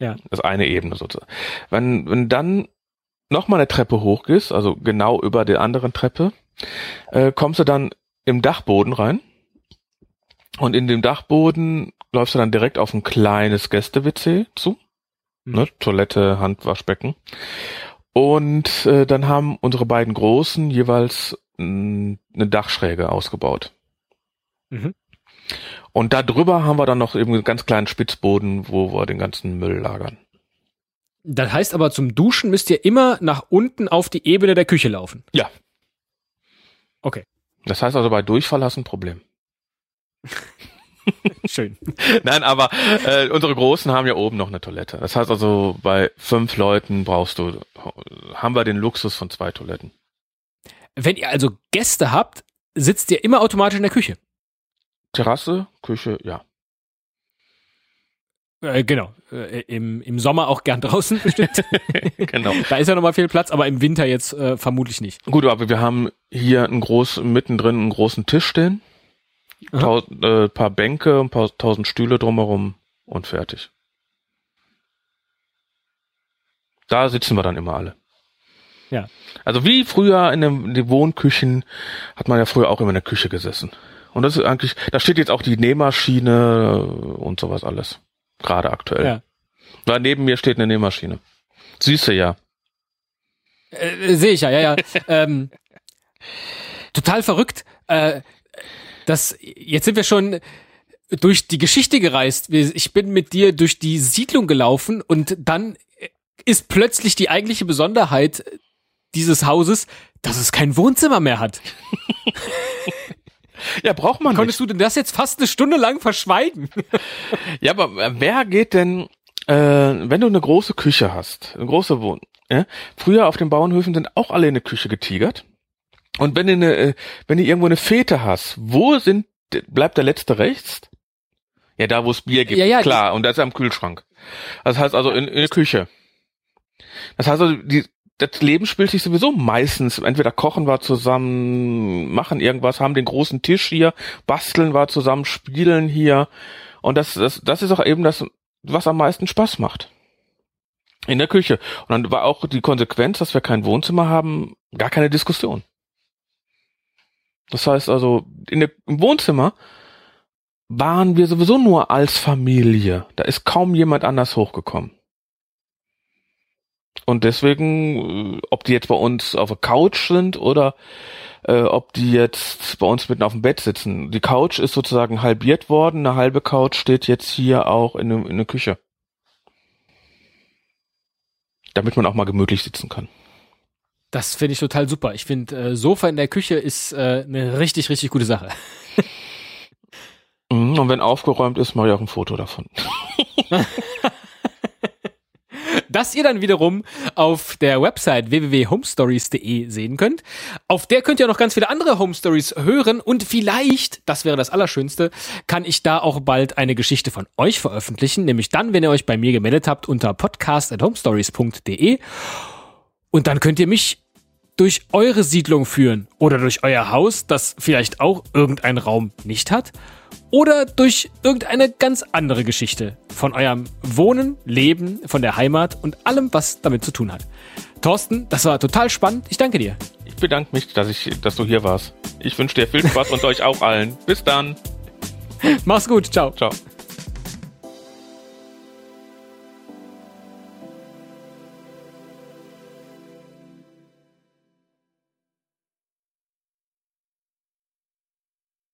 Speaker 1: Ja.
Speaker 2: Das eine Ebene sozusagen. Wenn, wenn dann nochmal eine Treppe hochgehst, also genau über der anderen Treppe, äh, kommst du dann im Dachboden rein. Und in dem Dachboden läufst du dann direkt auf ein kleines Gäste-WC zu. Mhm. Ne, Toilette, Handwaschbecken. Und äh, dann haben unsere beiden Großen jeweils mh, eine Dachschräge ausgebaut. Mhm. Und da drüber haben wir dann noch eben einen ganz kleinen Spitzboden, wo wir den ganzen Müll lagern.
Speaker 1: Das heißt aber, zum Duschen müsst ihr immer nach unten auf die Ebene der Küche laufen.
Speaker 2: Ja.
Speaker 1: Okay.
Speaker 2: Das heißt also, bei Durchfall hast du ein Problem.
Speaker 1: Schön.
Speaker 2: Nein, aber äh, unsere Großen haben ja oben noch eine Toilette. Das heißt also, bei fünf Leuten brauchst du, haben wir den Luxus von zwei Toiletten.
Speaker 1: Wenn ihr also Gäste habt, sitzt ihr immer automatisch in der Küche.
Speaker 2: Terrasse, Küche, ja.
Speaker 1: Äh, genau. Äh, im, Im Sommer auch gern draußen bestimmt.
Speaker 2: genau.
Speaker 1: Da ist ja nochmal viel Platz, aber im Winter jetzt äh, vermutlich nicht.
Speaker 2: Gut, aber wir haben hier einen großen, mittendrin einen großen Tisch stehen. Tau äh, paar Bänke, ein paar tausend Stühle drumherum und fertig. Da sitzen wir dann immer alle.
Speaker 1: Ja.
Speaker 2: Also wie früher in den, in den Wohnküchen hat man ja früher auch immer in der Küche gesessen. Und das ist eigentlich, da steht jetzt auch die Nähmaschine und sowas alles. Gerade aktuell.
Speaker 1: Ja.
Speaker 2: Da neben mir steht eine Nähmaschine. Du ja.
Speaker 1: Äh, Sehe ich ja, ja, ja. ähm, total verrückt. Äh, das, jetzt sind wir schon durch die Geschichte gereist. Ich bin mit dir durch die Siedlung gelaufen und dann ist plötzlich die eigentliche Besonderheit dieses Hauses, dass es kein Wohnzimmer mehr hat.
Speaker 2: ja, braucht man
Speaker 1: Konntest
Speaker 2: nicht.
Speaker 1: du denn das jetzt fast eine Stunde lang verschweigen?
Speaker 2: ja, aber wer geht denn, äh, wenn du eine große Küche hast, eine große Wohn... Ja? Früher auf den Bauernhöfen sind auch alle in eine Küche getigert. Und wenn du eine, äh, wenn du irgendwo eine Fete hast, wo sind, bleibt der letzte rechts? Ja, da wo es Bier gibt,
Speaker 1: Ja, ja,
Speaker 2: klar. Und das ist am Kühlschrank. Das heißt also in, in der Küche. Das heißt also, die, das Leben spielt sich sowieso meistens, entweder kochen wir zusammen, machen irgendwas, haben den großen Tisch hier, basteln wir zusammen, spielen hier. Und das, das, das ist auch eben das, was am meisten Spaß macht. In der Küche. Und dann war auch die Konsequenz, dass wir kein Wohnzimmer haben, gar keine Diskussion. Das heißt also, in der, im Wohnzimmer waren wir sowieso nur als Familie. Da ist kaum jemand anders hochgekommen. Und deswegen, äh, ob die jetzt bei uns auf der Couch sind oder äh, ob die jetzt bei uns mitten auf dem Bett sitzen. Die Couch ist sozusagen halbiert worden, eine halbe Couch steht jetzt hier auch in, in der Küche. Damit man auch mal gemütlich sitzen kann.
Speaker 1: Das finde ich total super. Ich finde, äh, Sofa in der Küche ist äh, eine richtig, richtig gute Sache.
Speaker 2: Mhm, Und wenn aufgeräumt ist, mache ich auch ein Foto davon.
Speaker 1: das ihr dann wiederum auf der Website www.homestories.de sehen könnt. Auf der könnt ihr noch ganz viele andere Home Stories hören und vielleicht, das wäre das Allerschönste, kann ich da auch bald eine Geschichte von euch veröffentlichen, nämlich dann, wenn ihr euch bei mir gemeldet habt unter podcast.homestories.de und dann könnt ihr mich durch eure Siedlung führen oder durch euer Haus, das vielleicht auch irgendeinen Raum nicht hat oder durch irgendeine ganz andere Geschichte von eurem Wohnen, Leben, von der Heimat und allem, was damit zu tun hat. Thorsten, das war total spannend. Ich danke dir.
Speaker 2: Ich bedanke mich, dass ich, dass du hier warst. Ich wünsche dir viel Spaß und euch auch allen. Bis dann.
Speaker 1: Mach's gut. Ciao.
Speaker 2: Ciao.